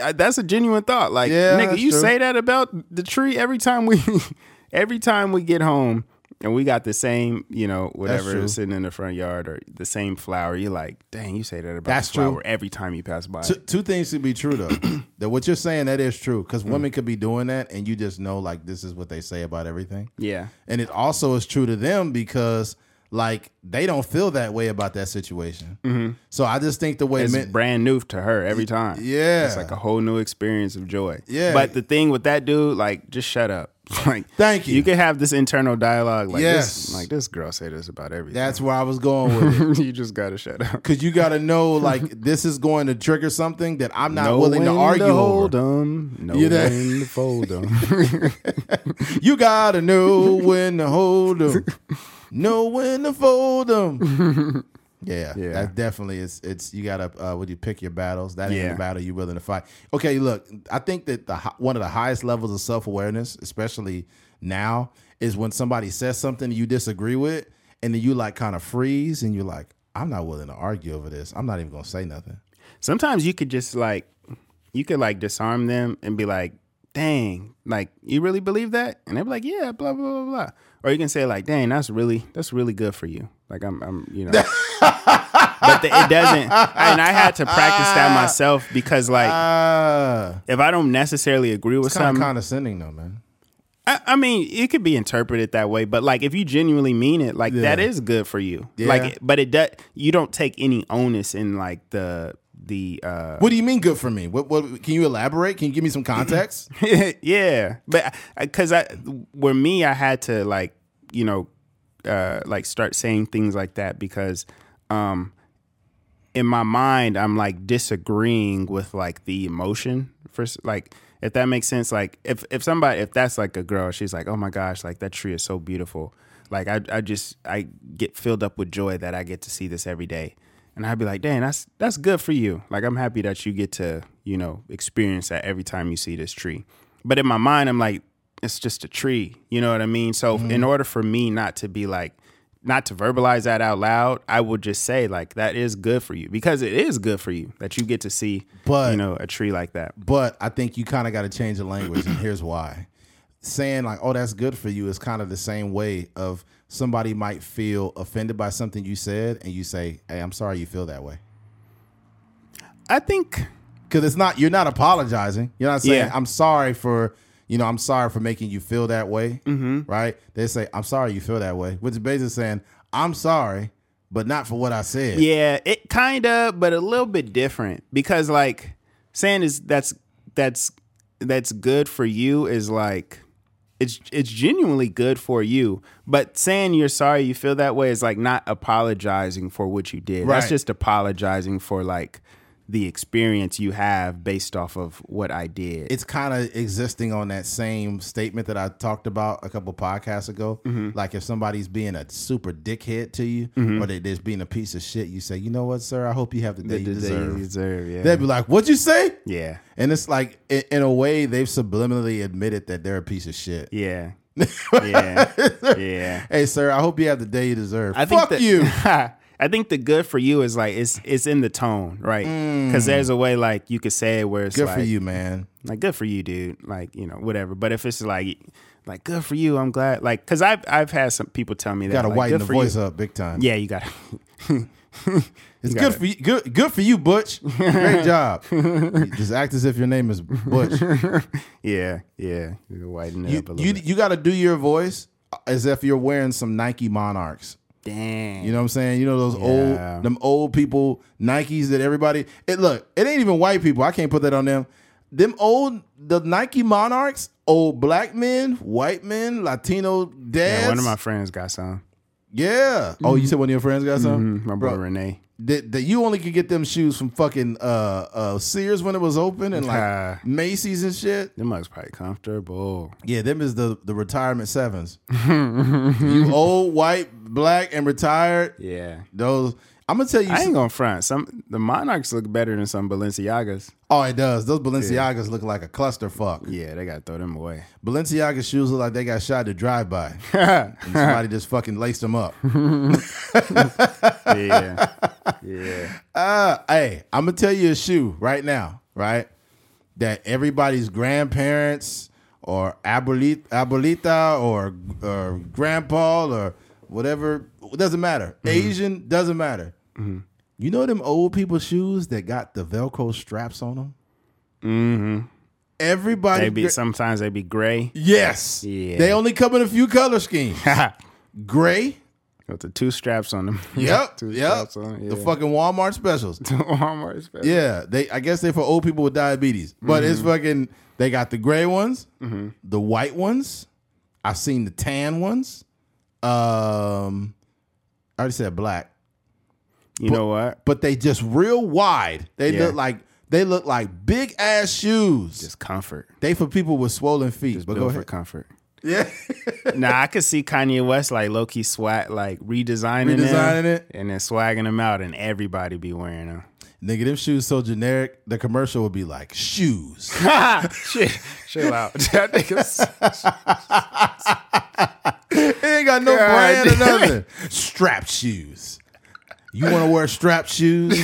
"Uh, that's a genuine thought. Like, Yeah, nigga, you true. say that about the tree every time we every time we get home and we got the same, you know, whatever sitting in the front yard or the same flower. You're like, dang, you say that about That's the flower true. every time you pass by. Two, two things could be true though. that what you're saying that is true because Mm. women could be doing that, and you just know like this is what they say about everything. yeah. And it also is true to them because like they don't feel that way about that situation. Mm-hmm. So I just think the way It's men, brand new to her every time. Yeah. It's like a whole new experience of joy. Yeah. But the thing with that dude, like, just shut up. Like, Thank you. You can have this internal dialogue. Like, Yes. this, like this girl say this about everything. that's where I was going with it. you just gotta shut up. Cause you gotta know like this is going to trigger something that I'm not Know willing to argue hold over. 'em, no You know- when to fold 'em. You gotta know when to hold them. Know when to fold them. yeah, Yeah. that definitely is. It's you gotta uh, when you pick your battles. That ain't Yeah. the battle you're willing to fight. Okay, look, I think that the one of the highest levels of self awareness, especially now, is when somebody says something you disagree with, and then you like kind of freeze, and you're like, I'm not willing to argue over this. I'm not even gonna say nothing. Sometimes you could just like you could like disarm them and be like, "Dang, like you really believe that?" And they're like, "Yeah, blah blah blah blah." Or you can say like, "Dang, that's really that's really good for you." Like I'm I'm you know. but the, it doesn't. And I had to practice that myself because like Ah, if I don't necessarily agree with it's kind of something, condescending though, man. I, I mean, it could be interpreted that way, but like if you genuinely mean it, like that Yeah. is good for you. Yeah. Like, but it does. You don't take any onus in like the the. uh What do you mean good for me? What, what can you elaborate? Can you give me some context? yeah, but because I, where me, I had to like you know, uh like start saying things like that because, um, in my mind, I'm like disagreeing with like the emotion for like if that makes sense. Like if if somebody if that's like a girl, she's like, oh my gosh, like that tree is so beautiful. Like I I just I get filled up with joy that I get to see this every day. And I'd be like, dang, that's that's good for you. Like I'm happy that you get to, you know, experience that every time you see this tree. But in my mind, I'm like, it's just a tree. You know what I mean? So in mm. order for me not to be like not to verbalize that out loud, I would just say like that is good for you because it is good for you that you get to see, But- you know, a tree like that. But I think you kind of got to change the language, and here's why. Saying like, "Oh, that's good for you," is kind of the same way of somebody might feel offended by something you said, and you say, "Hey, I'm sorry you feel that way," I think because it's not you're not apologizing. You're not saying, Yeah. "I'm sorry for." You know, I'm sorry for making you feel that way, mm-hmm. right? They say, "I'm sorry you feel that way," which is basically saying, "I'm sorry, but not for what I said." Yeah, it kind of, but a little bit different because like saying is that's that's that's good for you is like it's it's genuinely good for you. But saying you're sorry you feel that way is like not apologizing for what you did. That's just apologizing for like the experience you have based off of what I did. it's kind of existing on that same statement that I talked about a couple podcasts ago. Mm-hmm. Like if somebody's being a super dickhead to you, or they're just being a piece of shit, you say, "You know what, sir? I hope you have the day you The day deserve." you deserve, yeah. They'd be like, "What'd you say?" yeah. And it's like, in, in a way, they've subliminally admitted that they're a piece of shit. Yeah. yeah. Yeah. Hey, sir, I hope you have the day you deserve. I think Fuck that, you. I think the good for you is like it's it's in the tone, right? Because there's a way like you could say it where it's Mm. Good like, for you, man. like good for you, dude. Like you know whatever. But if it's like like good for you, I'm glad. Like because I've I've had some people tell me that Got to like, whiten the voice you. up big time. Yeah, you got to. It's good it. for you. Good, good for you, Butch. Great job. Just act as if your name is Butch. yeah, yeah. You can whiten it You up a little you, bit. you got to do your voice as if you're wearing some Nike Monarchs. Dang. You know what I'm saying? You know those Yeah. old them old people Nikes that everybody. It look. It ain't even white people. I can't put that on them. Them old the Nike Monarchs. Old black men, white men, Latino dads. yeah, one of my friends got some. Yeah. Oh, you said one of your friends got some. Mhm, My brother Renee. That, that you only could get them shoes from fucking uh, uh, Sears when it was open and like. Macy's and shit. Them mugs probably comfortable. Yeah, them is the the retirement sevens. you old white black and retired. Yeah. Those I'm gonna tell you. I ain't gonna front. Some the Monarchs look better than some Balenciagas. oh, it does. Those Balenciagas look like a clusterfuck. Yeah, they gotta throw them away. Balenciaga shoes look like they got shot to drive by. somebody just fucking laced them up. Yeah, yeah. Uh, hey, I'm gonna tell you a shoe right now, right? That everybody's grandparents or abuelita, abuelita or or grandpa or whatever it doesn't matter. Asian doesn't matter. You know them old people shoes that got the Velcro straps on them. Mm-hmm. Everybody, They be sometimes they be gray. yes, Yeah. They only come in a few color schemes: gray. With the two straps on them. Yep, two yep. straps on. Yeah. The fucking Walmart specials. Walmart special. Yeah, they. I guess they're for old people with diabetes, but it's fucking. They got the gray ones, the white ones. I've seen the tan ones. Um, I already said black, You know what? but they just real wide. They Yeah. look like they look like big ass shoes. Just comfort. they for people with swollen feet. Just but go for comfort. Yeah. Nah, I could see Kanye West like low key swag, like redesigning, Redesigning it? and then swagging them out, and everybody be wearing them. Nigga, them shoes so generic, the commercial would be like, shoes. Shit, chill out. That nigga's- it ain't got no God brand or nothing. Strap shoes. You want to wear strap shoes?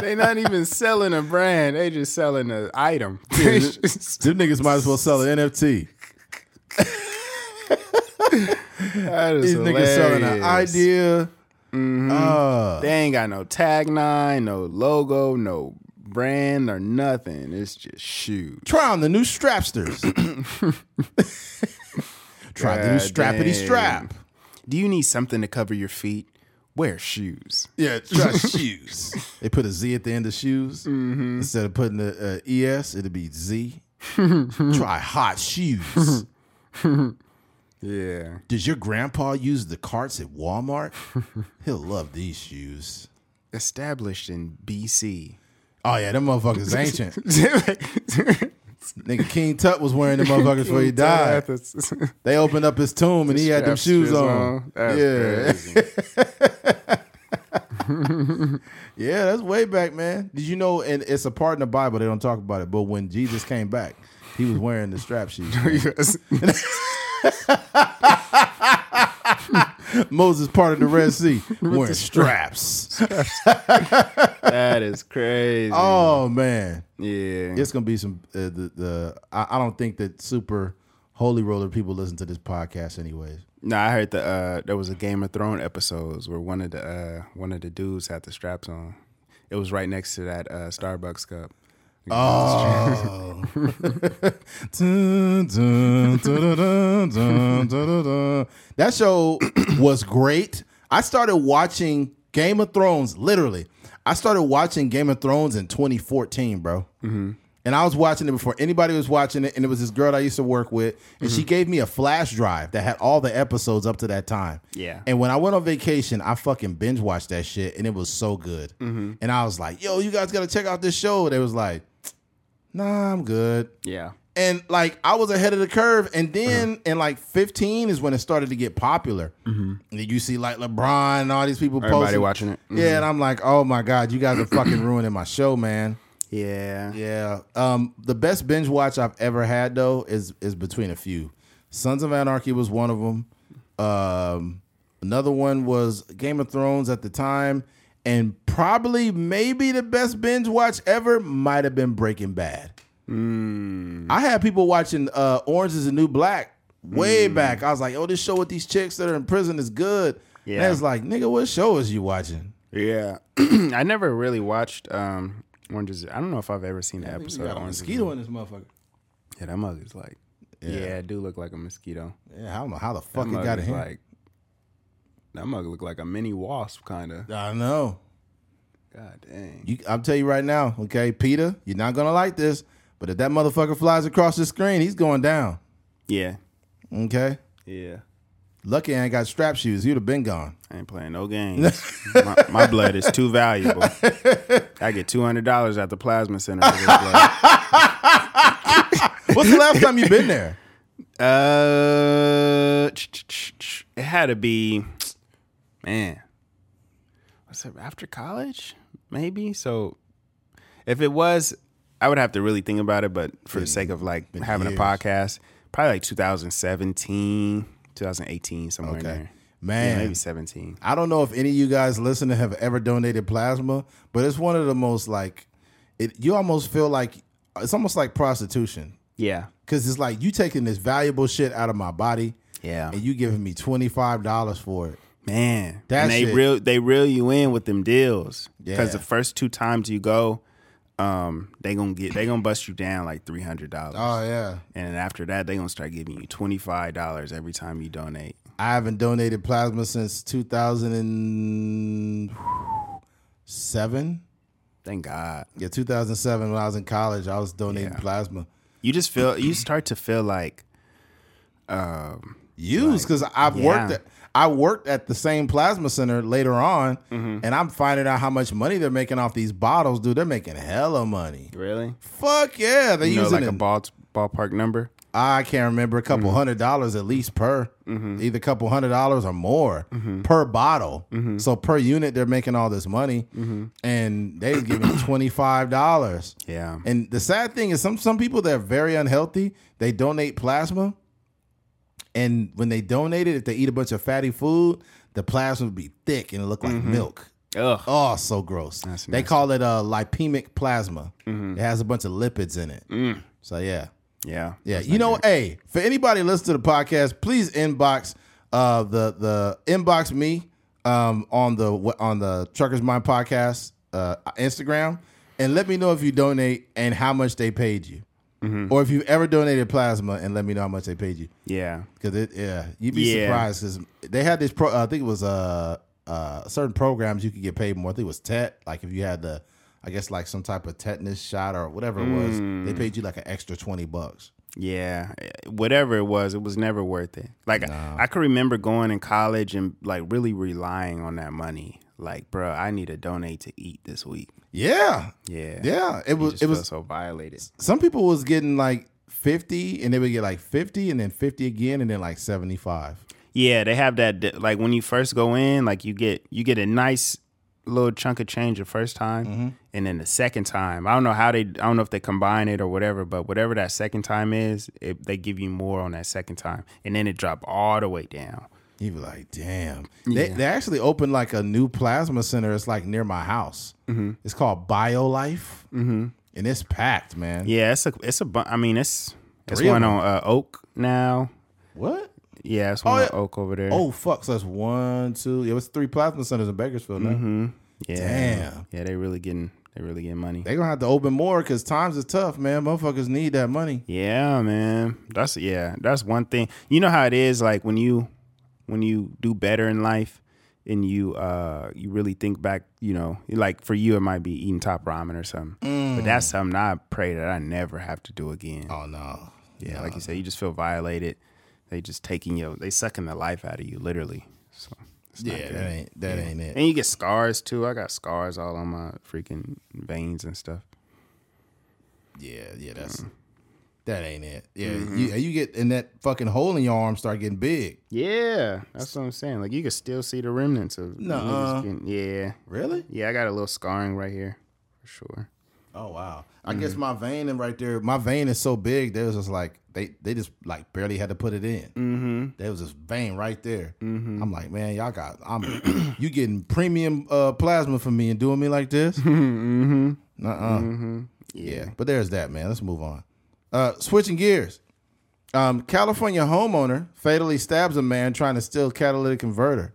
they not even selling a brand; they just selling an item. Them niggas might as well sell an NFT. That is These niggas selling an idea. Uh, They ain't got no tagline, no logo, no brand or nothing. It's just shoes. try on the new Strapsters. try the new God Strappity damn. Strap. Do you need something to cover your feet? Wear shoes. Yeah, try shoes. They put a Z at the end of shoes. Mm-hmm. Instead of putting the uh, ES, it'd be Z. try hot shoes. Yeah. Does your grandpa use the carts at Walmart? He'll love these shoes. Established in BC. Oh yeah, them motherfuckers ancient. Nigga King Tut was wearing them motherfuckers before he died. They opened up his tomb and he had them shoes shoes on. on. That's yeah. yeah, that's way back, man. Did you know? And it's a part in the Bible they don't talk about it, but when Jesus came back, he was wearing the strap shoes. Moses parted the Red Sea wearing straps. that is crazy. Oh man, yeah. it's gonna be some. Uh, the the I, I don't think that super holy roller people listen to this podcast, anyways. No, I heard the uh, there was a Game of Thrones episodes where one of the uh, one of the dudes had the straps on. It was right next to that uh, Starbucks cup. Oh. That show was great. I started watching Game of Thrones, literally. I started watching Game of Thrones in 2014, bro. Mm-hmm. And I was watching it before anybody was watching it. And it was this girl I used to work with. And she mm-hmm. gave me a flash drive that had all the episodes up to that time. Yeah. And when I went on vacation, I fucking binge watched that shit. And it was so good. Mm-hmm. And I was like, yo, you guys got to check out this show. They was like, nah, I'm good. Yeah. And like I was ahead of the curve, and then Uh-huh. in like 15 is when it started to get popular. And then you see like LeBron and all these people Mm-hmm. Everybody posting. watching it. Mm-hmm. Yeah, and I'm like, oh my god, you guys are fucking ruining my show, man. Yeah. Yeah. Um, the best binge watch I've ever had though is is between a few. Sons of Anarchy was one of them. Um, another one was Game of Thrones at the time, and probably maybe the best binge watch ever might have been Breaking Bad. I had people watching uh, Orange is the New Black way back. I was like, oh, this show with these chicks that are in prison is good. Yeah. And Yeah. I was like, nigga, what show is you watching? Yeah. I never really watched um Orange is I don't know if I've ever seen the episode. Of a Orange mosquito in this motherfucker. Yeah, that mug is like yeah. it do look like a mosquito. Yeah, I don't know how the That fuck it got in here. like that mug look like a mini wasp kind of. I know. God dang. You, I'll tell you right now, okay, Peter, you're not gonna like this, but if that motherfucker flies across the screen, he's going down. Yeah. Okay. Yeah. Lucky I ain't got strap shoes. You'd have been gone. I ain't playing no games. my, my blood is too valuable. I get two hundred dollars at the plasma center for this blood. What's the last time you been there? Uh, it had to be, man. What's it after college? Maybe. So, if it was, I would have to really think about it. But for the sake of like having years. a podcast, probably like 2017, 2018, somewhere Okay. there. Man. Yeah, maybe 17. I don't know if any of you guys listening have ever donated plasma, but it's one of the most like it you almost feel like it's almost like prostitution. Yeah. Cause it's like you taking this valuable shit out of my body Yeah. and you giving me twenty five dollars for it. Man, That and they shit- reel they reel you in with them deals because Yeah. the first two times you go, um, they gonna get they gonna bust you down like three hundred dollars, Oh yeah. and then after that they gonna start giving you twenty five dollars every time you donate. I haven't donated plasma since two thousand and seven. Thank God. Yeah, two thousand seven when I was in college, I was donating Yeah. plasma. You just feel you start to feel like, um, Used because I've worked yeah. at I worked at the same plasma center later on, Mm-hmm. and I'm finding out how much money they're making off these bottles, dude. They're making hella money. really, Fuck yeah, they're you know, using like a it. Balt- ballpark number? I can't remember a couple mm-hmm. hundred dollars at least per, mm-hmm. either a couple hundred dollars or more mm-hmm. per bottle. So per unit, they're making all this money, and they're giving twenty five dollars. Yeah. And the sad thing is, some some people that are very unhealthy, they donate plasma, and when they donate it, if they eat a bunch of fatty food, the plasma would be thick and it look like milk. Ugh. Oh, so gross. That's they nasty. call it uh, lipemic plasma. It has a bunch of lipids in it. So yeah. Yeah. Yeah, you know, good. hey, for anybody listening to the podcast, please inbox uh the the inbox me um on the on the Truckers Mind podcast uh Instagram and let me know if you donate and how much they paid you. Mm-hmm. Or if you've ever donated plasma and let me know how much they paid you. Yeah. Cause it yeah, you'd be Yeah. surprised because they had this pro I think it was uh uh certain programs you could get paid more. I think it was TET, like if you had the I guess like some type of tetanus shot or whatever it was, Mm. they paid you like an extra twenty bucks. Yeah, whatever it was, it was never worth it. Like I, I can remember going in college and like really relying on that money. Like, bro, I need to donate to eat this week. Yeah. Yeah, Yeah. It was it was so violated. some people was getting like 50 and they would get like 50 and then 50 again and then like 75. Yeah, they have that. Like when you first go in, like you get you get a nice little chunk of change the first time, Mm-hmm. and then the second time, I don't know how they. I don't know if they combine it or whatever, but whatever that second time is, it, they give you more on that second time, and then it drop all the way down. You be like, damn. They, Yeah. they actually opened like a new plasma center. It's like near my house. Mm-hmm. It's called BioLife. Mm-hmm. And it's packed, man. Yeah, it's a it's a. bu- I mean, it's it's Three one on uh, Oak now. What? Yeah, it's one Oh, on. Oak over there. Oh, fuck. So that's one, two. It was three plasma centers in Bakersfield now. Mm-hmm. yeah, Damn. Yeah, they really getting they really getting money. They're going to have to open more because times is tough, man. Motherfuckers need that money. Yeah, man. That's yeah. That's one thing. You know how it is. Like when you when you do better in life, and you uh you really think back. You know, like for you, it might be eating top ramen or something. But that's something I pray that I never have to do again. Oh, no. yeah, like you said, you just feel violated. They just taking you. They sucking the life out of you, literally. So Yeah, that ain't, that ain't it. And you get scars too. I got scars all on my freaking veins and stuff. Yeah, yeah, Mm. That ain't it. Yeah, Mm-hmm. you you get in that fucking hole in your arm start getting big. Yeah, that's what I'm saying. Like you can still see the remnants of. Getting- Yeah, Really? yeah. I got a little scarring right here, for sure. Oh wow. I Mm-hmm. guess my vein in right there, my vein is so big. They was just like they they just like barely had to put it in. Mm-hmm. There was this vein right there. Mm-hmm. I'm like, man, y'all got I'm you getting premium uh, plasma from me and doing me like this. mm-hmm. Uh-uh. Yeah. But there's that, man. Let's move on. Uh, switching gears. Um, California homeowner fatally stabs a man trying to steal catalytic converter.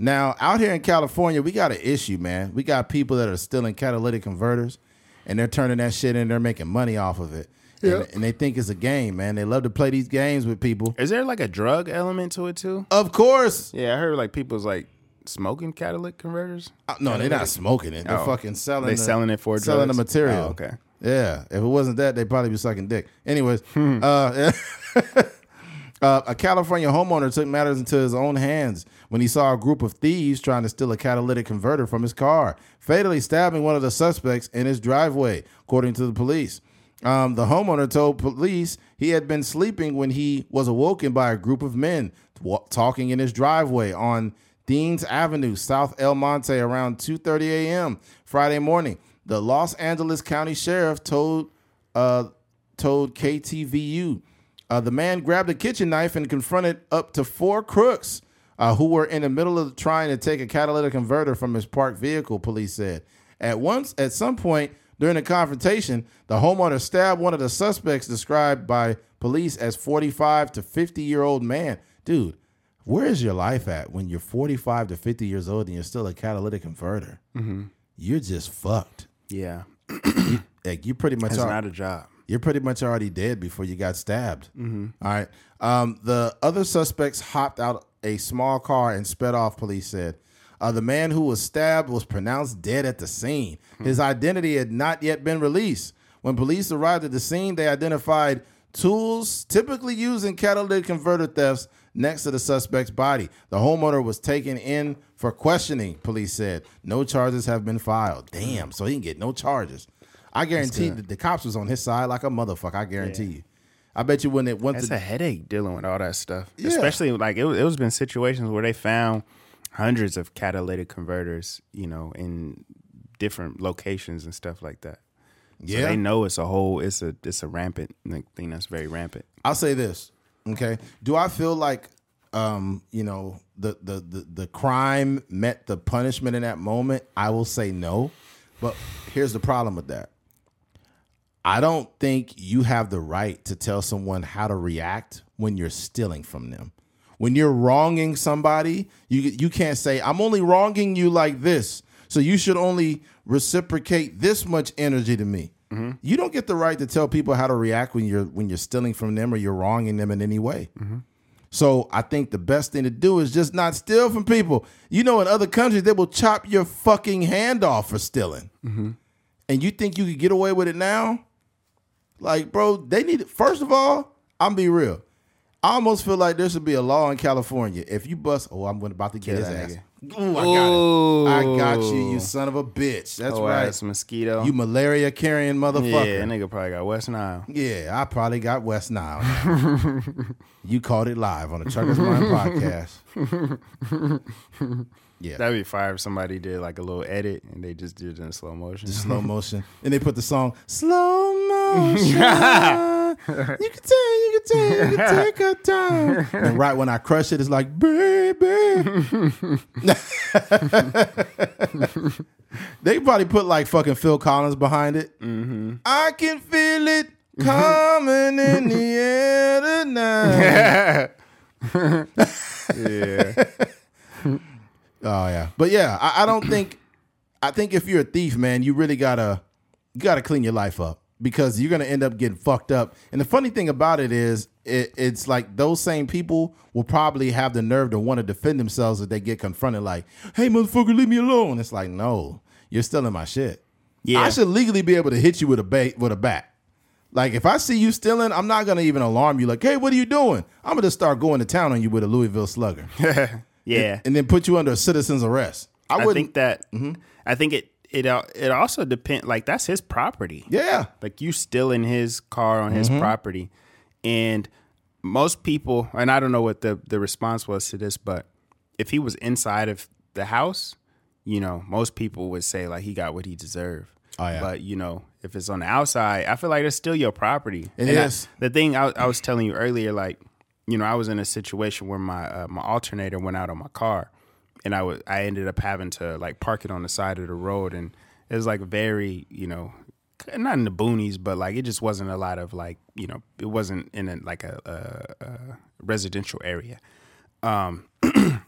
Now, out here in California, we got an issue, man. We got people that are stealing catalytic converters, and they're turning that shit in. They're making money off of it, and, and they think it's a game, man. They love to play these games with people. Is there like a drug element to it too? Of course, Yeah, I heard like people's like smoking catalytic converters. Uh, no, they're not smoking it. They're Oh. fucking selling. They the- selling it for selling the material. Oh, okay. Yeah, if it wasn't that, they'd probably be sucking dick. Anyways, Hmm. uh, uh, a California homeowner took matters into his own hands when he saw a group of thieves trying to steal a catalytic converter from his car, fatally stabbing one of the suspects in his driveway, according to the police. Um, the homeowner told police he had been sleeping when he was awoken by a group of men talking in his driveway on Deans Avenue, South El Monte, around 2:30 a.m. Friday morning. The Los Angeles County Sheriff told uh, told KTVU uh, the man grabbed a kitchen knife and confronted up to four crooks uh, who were in the middle of trying to take a catalytic converter from his parked vehicle. Police said at once at some point during the confrontation, the homeowner stabbed one of the suspects, described by police as 45 to 50 year old man. Dude, where is your life at when you're 45 to 50 years old and you're still a catalytic converter? You're just fucked. Yeah, Like you pretty much it's are not a job. you're pretty much already dead before you got stabbed. All right. Um, the other suspects hopped out a small car and sped off, police said. Uh, the man who was stabbed was pronounced dead at the scene. His identity had not yet been released. When police arrived at the scene, they identified tools typically used in catalytic converter thefts next to the suspect's body. The homeowner was taken in for questioning, police said. No charges have been filed. Damn, so he can get no charges. I guarantee that the cops was on his side like a motherfucker. I guarantee you. I bet you when it went It's to a headache dealing with all that stuff. Yeah. Especially like it, it was been situations where they found hundreds of catalytic converters, you know, in different locations and stuff like that. So Yeah. they know it's a whole it's a it's a rampant thing that's very rampant. I'll say this. Okay. Do I feel like um, you know, the, the the the crime met the punishment in that moment? I will say no. But here's the problem with that. I don't think you have the right to tell someone how to react when you're stealing from them. When you're wronging somebody, you you can't say I'm only wronging you like this. So you should only reciprocate this much energy to me. Mm-hmm. You don't get the right to tell people how to react when you're when you're stealing from them or you're wronging them in any way. Mm-hmm. So I think the best thing to do is just not steal from people. You know, in other countries, they will chop your fucking hand off for stealing. Mm-hmm. And you think you could get away with it now? Like, bro, they need. It. First of all, I'm be real. I almost feel like there should be a law in California. If you bust, oh, I'm about to get Kill his ass. nigga. Ooh, I got it. I got you, you son of a bitch. That's oh, right. ass mosquito. You malaria carrying yeah, motherfucker. that nigga probably got West Nile. Yeah, I probably got West Nile. you caught it live on the Truckers Mind podcast. Yeah, That'd be fire if somebody did like a little edit and they just did it in slow motion. Just slow motion, and they put the song slow motion. You can tell, you can tell, you can take your time. And right when I crush it, it's like, baby. they probably put like fucking Phil Collins behind it. Mm-hmm. I can feel it coming in the air tonight. yeah. Oh yeah, but yeah, I, I don't think. I think if you're a thief, man, you really gotta you gotta clean your life up because you're gonna end up getting fucked up. And the funny thing about it is, it, it's like those same people will probably have the nerve to want to defend themselves if they get confronted. Like, "Hey, motherfucker, leave me alone." It's like, no, you're stealing my shit. Yeah. I should legally be able to hit you with a ba- with a bat. Like if I see you stealing, I'm not gonna even alarm you. Like, hey, what are you doing? I'm gonna start going to town on you with a Louisville Slugger, yeah. and then put you under a citizen's arrest. I I, think that mm-hmm. I think it it it also depend like that's his property. yeah, Like you still in his car on his property. And most people and I don't know what the the response was to this, but if he was inside of the house, you know, most people would say like he got what he deserved. Oh, yeah. But you know, if it's on the outside, I feel like it's still your property. It And I- the thing I, I was telling you earlier, like, you know, I was in a situation where my uh, my alternator went out on my car, and I was I ended up having to like park it on the side of the road, and it was like very, you know, not in the boonies, but like it just wasn't a lot of like, you know, it wasn't in a, like a, a, a residential area. Um,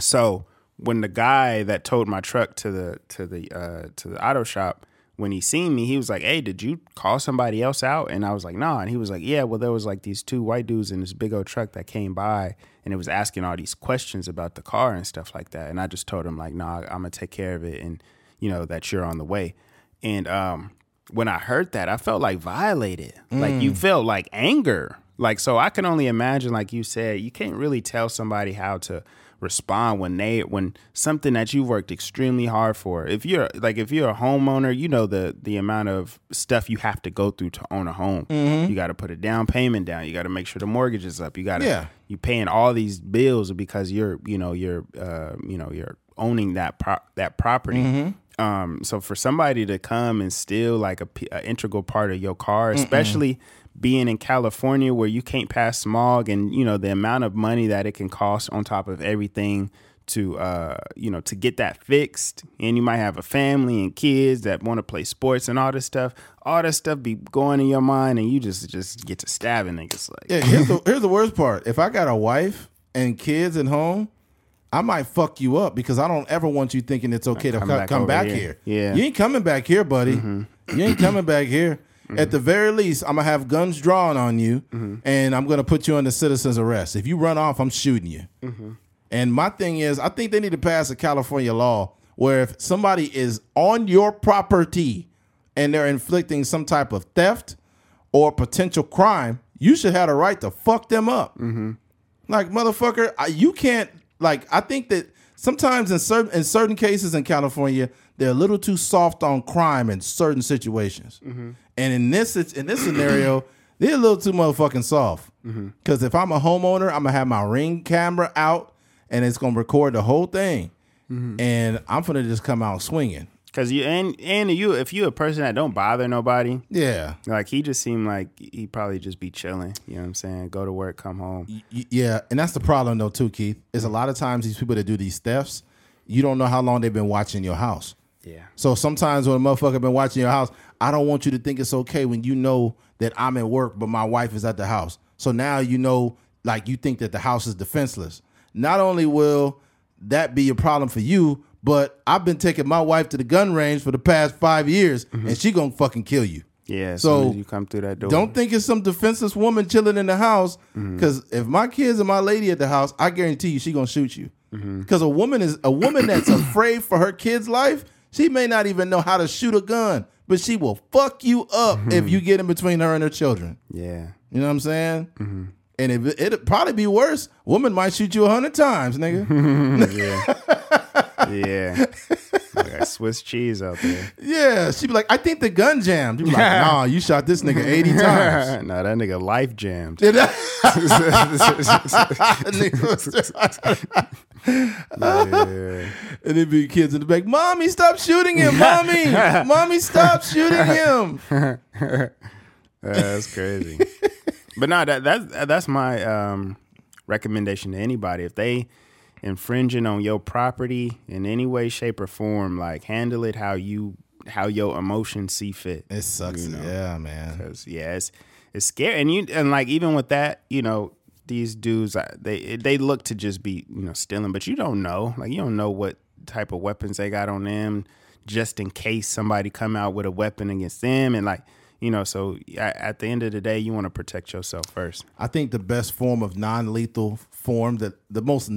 so when the guy that towed my truck to the to the uh, to the auto shop, when he seen me, he was like, "Hey, did you call somebody else out?" And I was like, "Nah." And he was like, "Yeah, well, there was like these two white dudes in this big old truck that came by, and it was asking all these questions about the car and stuff like that." And I just told him like, "Nah, I'm gonna take care of it, and you know that you're on the way." And um, when I heard that, I felt like violated. Like you felt like anger. Like so, I can only imagine. Like you said, you can't really tell somebody how to respond when they when something that you've worked extremely hard for. If you're like if you're a homeowner, you know the the amount of stuff you have to go through to own a home. You got to put a down payment down. You got to make sure the mortgage is up. You got to Yeah. you paying all these bills because you're you know you're uh, you know you're owning that pro- that property. Um, so for somebody to come and steal like a, a integral part of your car, especially being in California where you can't pass smog and you know the amount of money that it can cost on top of everything to uh you know to get that fixed and you might have a family and kids that want to play sports and all this stuff all that stuff be going in your mind and you just just get to stabbing niggas like Yeah, here's the, here's the worst part. If I got a wife and kids at home, I might fuck you up because I don't ever want you thinking it's okay to Come co- back come back here. here. Yeah. Mm-hmm. You ain't coming back here, buddy. You ain't coming back here. At the very least, I'm gonna have guns drawn on you, Mm-hmm. and I'm gonna put you under citizen's arrest. If you run off, I'm shooting you. Mm-hmm. And my thing is, I think they need to pass a California law where if somebody is on your property and they're inflicting some type of theft or potential crime, you should have the right to fuck them up. Like motherfucker, you can't. Like I think that sometimes in certain in certain cases in California, they're a little too soft on crime in certain situations. And in this in this scenario, they're a little too motherfucking soft. Mm-hmm. Because if I'm a homeowner, I'm gonna have my ring camera out and it's gonna record the whole thing, Mm-hmm. and I'm gonna just come out swinging. Cause you and and you if you a person that don't bother nobody, Yeah, like he just seemed like he probably just be chilling. You know what I'm saying? Go to work, come home. Y- yeah, and that's the problem though too, Keith. Is a lot of times these people that do these thefts, you don't know how long they've been watching your house. Yeah. So sometimes when a motherfucker been watching your house, I don't want you to think it's okay when you know that I'm at work, but my wife is at the house. So now you know, like you think that the house is defenseless. Not only will that be a problem for you, but I've been taking my wife to the gun range for the past five years, and she gonna fucking kill you. Yeah. So, you come through that door. Don't think it's some defenseless woman chilling in the house. Mm-hmm. Because if my kids and my lady at the house, I guarantee you she gonna shoot you. Mm-hmm. Because a woman is a woman that's afraid for her kid's life. She may not even know how to shoot a gun, but she will fuck you up Mm-hmm. if you get in between her and her children. Yeah. You know what I'm saying? Mm-hmm. And if it, it'd probably be worse. Woman might shoot you a hundred times, nigga. Yeah. Like a Swiss cheese out there. yeah, she'd be like, "I think the gun jammed." You be like, "Nah, you shot this nigga eighty times." no, that nigga life jammed. Yeah. And then be kids in the back, Mommy, stop shooting him, Mommy. Mommy, stop shooting him. That's crazy. but no, that that's that's my um, recommendation to anybody. If they infringing on your property in any way, shape, or form, like handle it how you how your emotions see fit. It sucks. Yeah, man. Cause yeah, it's it's scary, and you and like even with that, you know, these dudes they they look to just be you know stealing, but you don't know, like you don't know what type of weapons they got on them, just in case somebody come out with a weapon against them, and like you know, so at, the end of the day, you want to protect yourself first. I think the best form of non-lethal form that the most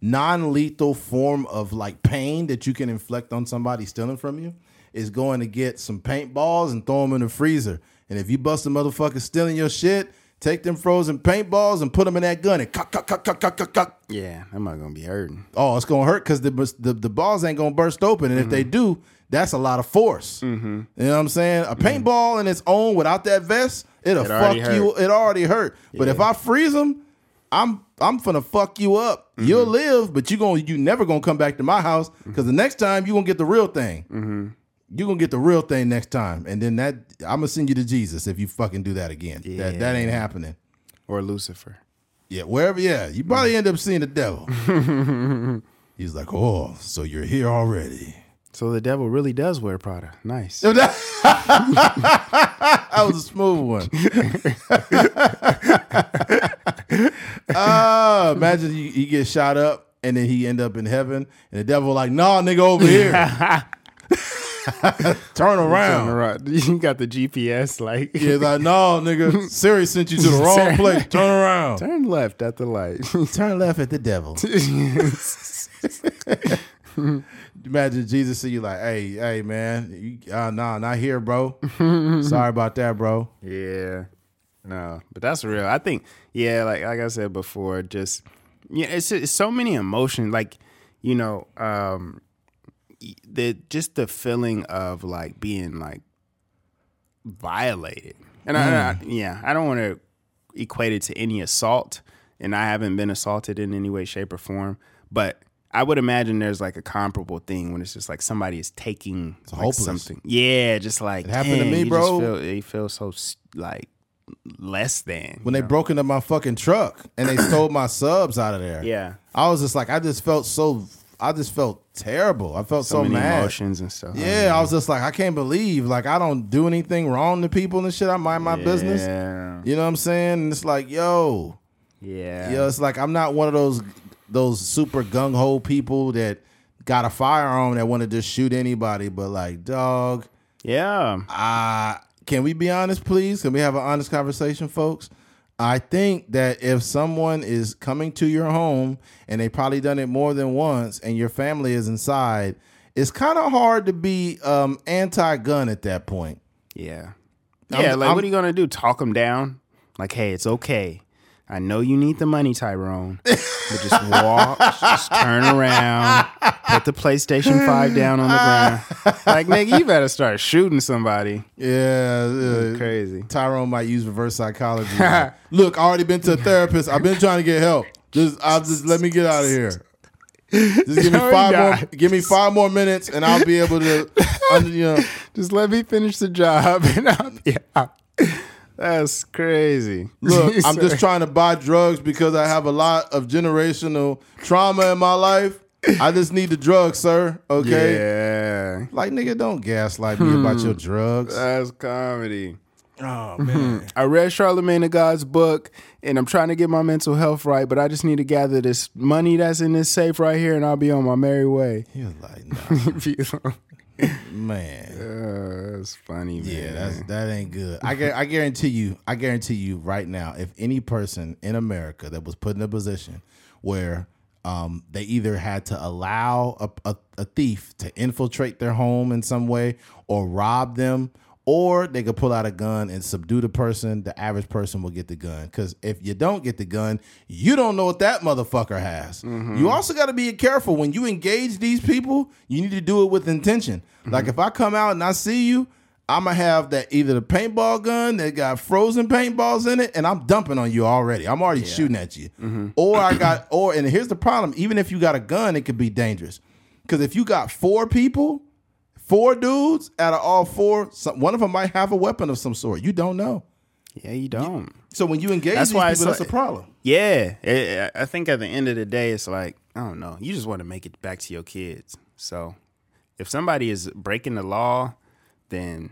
non-lethal form of like pain that you can inflict on somebody stealing from you is going to get some paintballs and throw them in the freezer. And if you bust a motherfucker stealing your shit, take them frozen paintballs and put them in that gun and cock, cock, cock, cock, cock, cock, cock. Yeah, I'm not gonna be hurting. oh, it's gonna hurt because the, the the balls ain't gonna burst open, and if they mm-hmm. do, that's a lot of force. Mm-hmm. You know what I'm saying? A mm-hmm. paintball in its own without that vest, it'll It fuck you. It already hurt. But if I freeze them, I'm I'm gonna fuck you up. You'll mm-hmm. live, but you gonna you never gonna come back to my house because the mm-hmm. next time you gonna get the real thing. Mm-hmm. You gonna get the real thing next time, and then that I'm gonna send you to Jesus if you fucking do that again. That that ain't happening. Or Lucifer. Yeah, wherever. Yeah, you probably end up seeing the devil. He's like, oh, so you're here already. So the devil really does wear Prada. Nice. that was a smooth one. uh, imagine you, he get shot up and then he end up in heaven, and the devil like, nah, nigga, over here. Turn around. Turn Right. You got the GPS like Yeah, like, no, nigga, Siri sent you to the wrong place. Turn around. turn left at the light. Turn left at the devil. Imagine Jesus see you like, hey, hey, man, you, uh, nah, not here, bro. Sorry about that, bro. Yeah. No, but that's real. I think, yeah, like like I said before, just yeah, it's, it's so many emotions. Like, you know, um, the just the feeling of like being like violated, and I, I yeah, I don't want to equate it to any assault, and I haven't been assaulted in any way, shape, or form, but. I would imagine there's like a comparable thing when it's just like somebody is taking like something. Yeah, just like It happened to dang, me, you bro. feel- you feel so like less than When they broke into my fucking truck and they stole my subs out of there. yeah I was just like, I just felt so, I just felt terrible. I felt so, so, mad. emotions and stuff. Yeah, I was just like, I can't believe, like, I don't do anything wrong to people and shit. I mind my business. Yeah, You know what I'm saying? And it's like, yo, yeah, Yeah, it's like I'm not one of those those super gung ho people that got a firearm that want to just shoot anybody. But like, dog, yeah. uh, can we be honest, please? Can we have an honest conversation, folks? I think that if someone is coming to your home and they probably done it more than once, and your family is inside, it's kind of hard to be um, anti-gun at that point. Yeah. I'm- Yeah, like I'm- what are you gonna do? Talk them down? Like, hey, it's okay. I know you need the money, Tyrone, but just walk, just turn around, put the PlayStation 5 down on the ground. Like, nigga, you better start shooting somebody. Yeah, uh, Crazy. Tyrone might use reverse psychology. Look, I already been to a therapist. I've been trying to get help. Just, I'll just let me get out of here. Just give me five more. Give me five more minutes, and I'll be able to. you know, Just let me finish the job and I'll be out. That's crazy. look, I'm just trying to buy drugs because I have a lot of generational trauma in my life. I just need the drugs, sir. Okay. Yeah. Like nigga, don't gaslight me about your hmm. drugs. That's comedy. Oh man. I read Charlemagne the God's book and I'm trying to get my mental health right, but I just need to gather this money that's in this safe right here and I'll be on my merry way. He was like, nah, uh, man. that's funny, man. Yeah, that's that ain't good. I gu- I guarantee you, I guarantee you right now, if any person in America that was put in a position where um, they either had to allow a, a, a thief to infiltrate their home in some way or rob them, or they could pull out a gun and subdue the person, the average person will get the gun. Because if you don't get the gun, you don't know what that motherfucker has. Mm-hmm. You also got to be careful when you engage these people. You need to do it with intention. Mm-hmm. Like if I come out and I see you. I'm gonna have that either the paintball gun that got frozen paintballs in it, and I'm dumping on you already. I'm already shooting at you. Mm-hmm. Or I got, or and here's the problem: even if you got a gun, it could be dangerous. Because if you got four people, four dudes out of all four, some, one of them might have a weapon of some sort. You don't know. Yeah, you don't. So when you engage That's these why people, it's that's a problem. Yeah, it, I think at the end of the day, it's like I don't know. You just want to make it back to your kids. So if somebody is breaking the law, then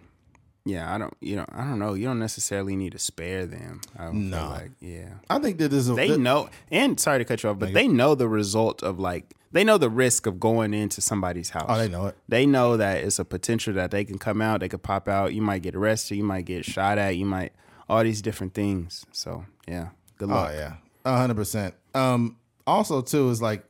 yeah, I don't. You know, I don't know. You don't necessarily need to spare them. I don't No. feel like yeah. I think that is a They that- know, and sorry to cut you off, but they know the result of like they know the risk of going into somebody's house. Oh, they know it. They know that it's a potential that they can come out, they could pop out. You might get arrested, you might get shot at, you might all these different things. So yeah, good Oh luck. yeah, a hundred percent. Um, also too is like,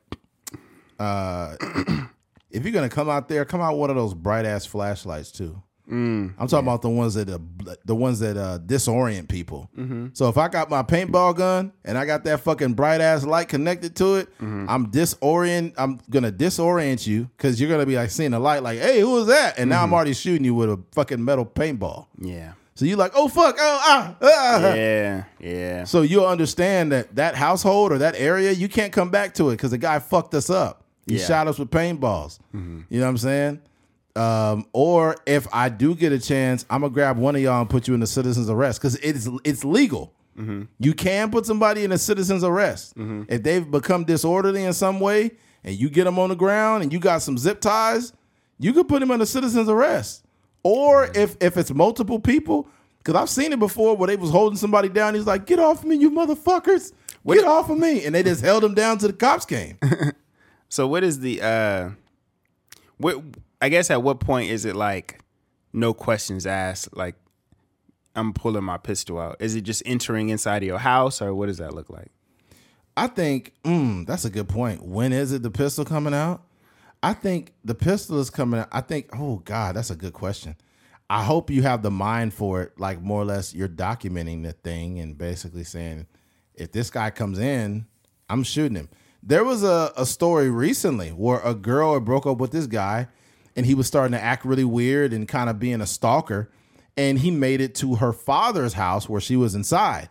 uh, if you're gonna come out there, come out with one of those bright ass flashlights too. I'm talking about the ones that uh, the ones that uh, disorient people. So if I got my paintball gun and I got that fucking bright ass light connected to it, I'm disorient. I'm gonna disorient you because you're gonna be like seeing the light, like, hey, who was that? And now I'm already shooting you with a fucking metal paintball. Yeah. So you're like, oh fuck, oh ah, ah. Yeah. Yeah. So you'll understand that that household or that area, you can't come back to it because the guy fucked us up. He Yeah. shot us with paintballs. You know what I'm saying? Um, or if I do get a chance, I'm gonna grab one of y'all and put you in a citizen's arrest because it's it's legal. You can put somebody in a citizen's arrest if they've become disorderly in some way, and you get them on the ground and you got some zip ties. You could put them in a citizen's arrest. Or if if it's multiple people, because I've seen it before where they was holding somebody down. He's like, "Get off of me, you motherfuckers! Get off of me!" And they just held him down till the cops came. So what is the uh what I guess at what point is it like no questions asked like I'm pulling my pistol out. Is it just entering inside of your house or what does that look like? I think mm, that's a good point. When is it the pistol coming out? I think the pistol is coming out. I think, oh God, that's a good question. I hope you have the mind for it, like more or less you're documenting the thing and basically saying, if this guy comes in, I'm shooting him. There was a, a story recently where a girl broke up with this guy and he was starting to act really weird and kind of being a stalker. And he made it to her father's house where she was inside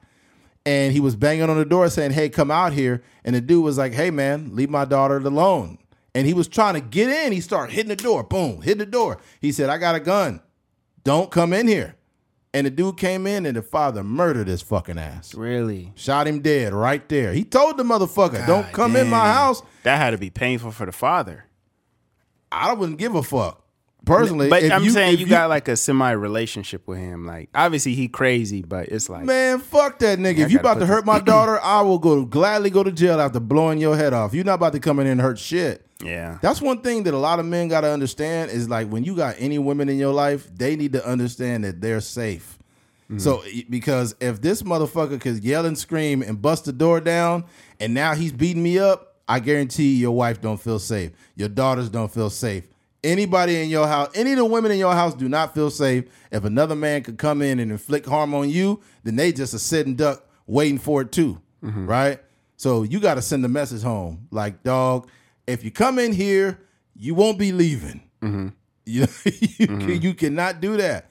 and he was banging on the door saying, "Hey, come out here." And the dude was like, "Hey, man, leave my daughter alone." And he was trying to get in. He started hitting the door. Boom, hit the door. He said, "I got a gun. Don't come in here." And the dude came in, and the father murdered his fucking ass. Really? Shot him dead right there. He told the motherfucker, "Don't come in my house." That had to be painful for the father. I wouldn't give a fuck personally. But if I'm saying if you, got like a semi relationship with him. Like obviously he crazy, but it's like Man, fuck that nigga. If you about to hurt my daughter, I will go gladly go to jail after blowing your head off. You're not about to come in and hurt shit. yeah. That's one thing that a lot of men got to understand is like when you got any women in your life, they need to understand that they're safe. Mm-hmm. So because if this motherfucker could yell and scream and bust the door down and now he's beating me up, I guarantee your wife don't feel safe. Your daughters don't feel safe. Anybody in your house, any of the women in your house do not feel safe. If another man could come in and inflict harm on you, then they just a sitting duck waiting for it too. Mm-hmm. right? So you got to send a message home, like, dog, if you come in here, you won't be leaving. Mm-hmm. You you, mm-hmm. can, you cannot do that.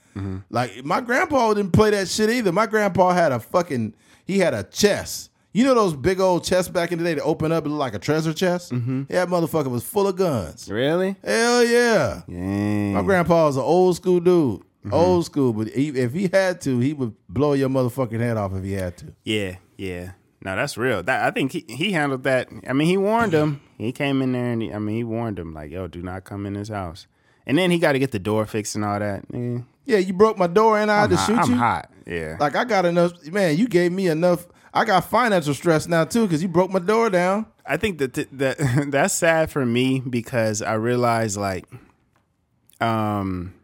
Like my grandpa didn't play that shit either. My grandpa had a fucking he had a chest. You know those big old chests back in the day that open up and look like a treasure chest? Yeah, that motherfucker was full of guns. Really? Hell yeah. Yeah. My grandpa was an old school dude. Old school, but he, if he had to, he would blow your motherfucking head off if he had to. Yeah, yeah. No, that's real. That I think he, he handled that. I mean, he warned him. He came in there and he, I mean, he warned him like, "Yo, do not come in this house." And then he got to get the door fixed and all that. Eh, Yeah, you broke my door and I had I'm, to hot. shoot I'm you. hot. Yeah. Like I got enough, man. You gave me enough. I got financial stress now too because you broke my door down. I think that th- that that's sad for me because I realize like, um,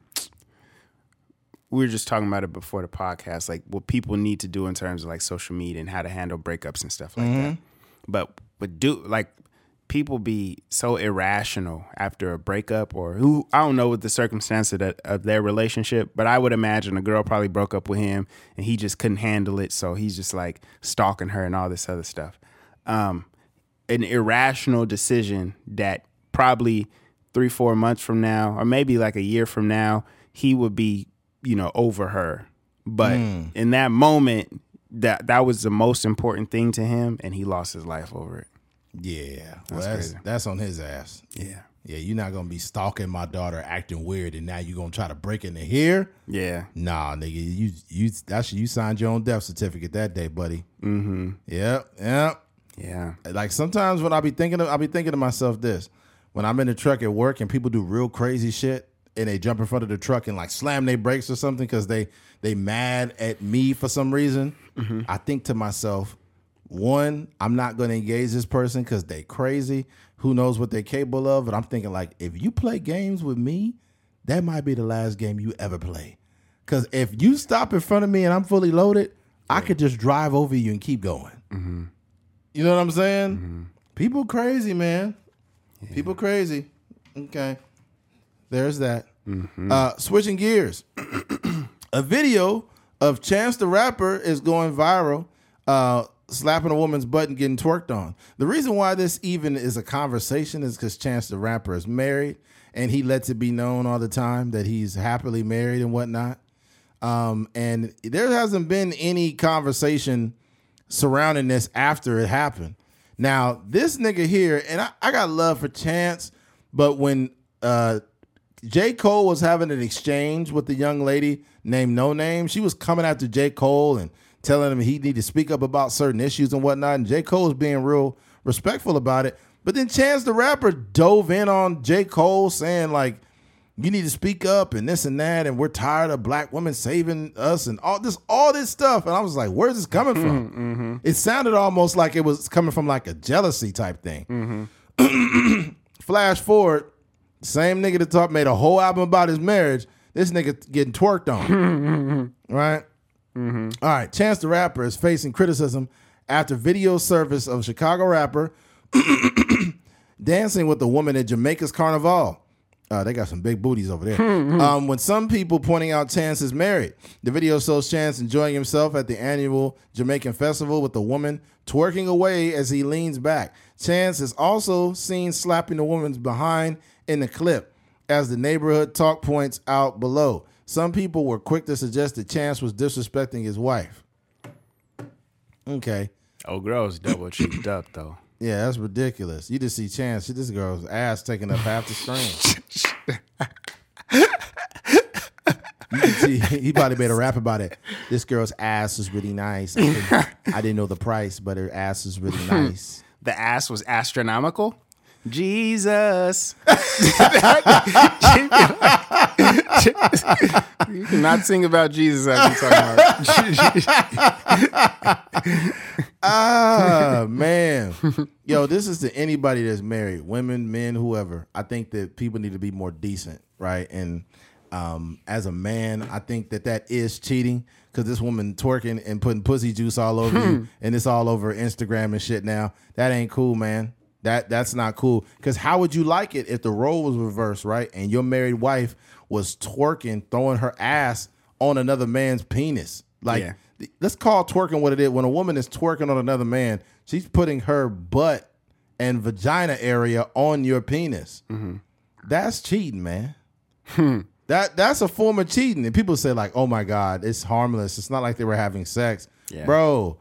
we were just talking about it before the podcast, like what people need to do in terms of like social media and how to handle breakups and stuff like that. But but do like people be so irrational after a breakup or who I don't know what the circumstance of, that, of their relationship, but I would imagine a girl probably broke up with him and he just couldn't handle it, so he's just like stalking her and all this other stuff. Um, an irrational decision that probably three, four months from now, or maybe like a year from now, he would be, you know, over her. But in that moment, that that was the most important thing to him, and he lost his life over it. Yeah, well, That's that's crazy. that's on his ass. Yeah. Yeah, you're not gonna be stalking my daughter, acting weird, and now you're gonna try to break into here. Yeah. Nah, nigga, you you that's you signed your own death certificate that day, buddy. Mm-hmm. Yep, yep. Yeah. Like sometimes when I be thinking, of, I be thinking to myself this: when I'm in the truck at work and people do real crazy shit, and they jump in front of the truck and like slam their brakes or something because they they mad at me for some reason. I think to myself, one, I'm not going to engage this person because they crazy. Who knows what they're capable of? But I'm thinking like, if you play games with me, that might be the last game you ever play. Because if you stop in front of me and I'm fully loaded, I could just drive over you and keep going. You know what I'm saying? People crazy, man. People crazy. Okay. There's that. Uh, switching gears. a video of Chance the Rapper is going viral, uh, slapping a woman's butt and getting twerked on. The reason why this even is a conversation is because Chance the Rapper is married and he lets it be known all the time that he's happily married and whatnot. Um, and there hasn't been any conversation surrounding this after it happened. Now, this nigga here, and I, I got love for Chance, but when uh, J. Cole was having an exchange with the young lady named Noname, she was coming after J. Cole and telling him he need to speak up about certain issues and whatnot. And J. Cole was being real respectful about it. But then Chance the Rapper dove in on J. Cole saying, like, you need to speak up and this and that, and we're tired of black women saving us and all this, all this stuff. And I was like, where's this coming from? Mm-hmm. It sounded almost like it was coming from like a jealousy type thing. Mm-hmm. Flash forward, same nigga that talk made a whole album about his marriage. This nigga getting twerked on, right? All right, Chance the Rapper is facing criticism after video surface of Chicago rapper dancing with a woman at Jamaica's Carnival. Uh, they got some big booties over there. um, when some people pointing out Chance is married, the video shows Chance enjoying himself at the annual Jamaican festival with the woman twerking away as he leans back. Chance is also seen slapping the woman's behind in the clip, as the neighborhood talk points out below. Some people were quick to suggest that Chance was disrespecting his wife. Okay. Oh, girl's double cheeked up though. Yeah, that's ridiculous. You just see Chance. This girl's ass taking up half the screen. You can see he probably made a rap about it. This girl's ass is really nice. I didn't, I didn't know the price, but her ass is really nice. The ass was astronomical. Jesus. you cannot sing about Jesus after talking about Ah man, yo, this is to anybody that's married, women, men, whoever. I think that people need to be more decent, right? And um, as a man, I think that that is cheating because this woman twerking and putting pussy juice all over you, and it's all over Instagram and shit. Now that ain't cool, man. That that's not cool. Because how would you like it if the role was reversed, right? And your married wife was twerking, throwing her ass on another man's penis, like. Yeah. let's call twerking what it is. When a woman is twerking on another man, she's putting her butt and vagina area on your penis. Mm-hmm. That's cheating, man. That that's a form of cheating. And people say like, "Oh my god, it's harmless. It's not like they were having sex." Yeah. Bro,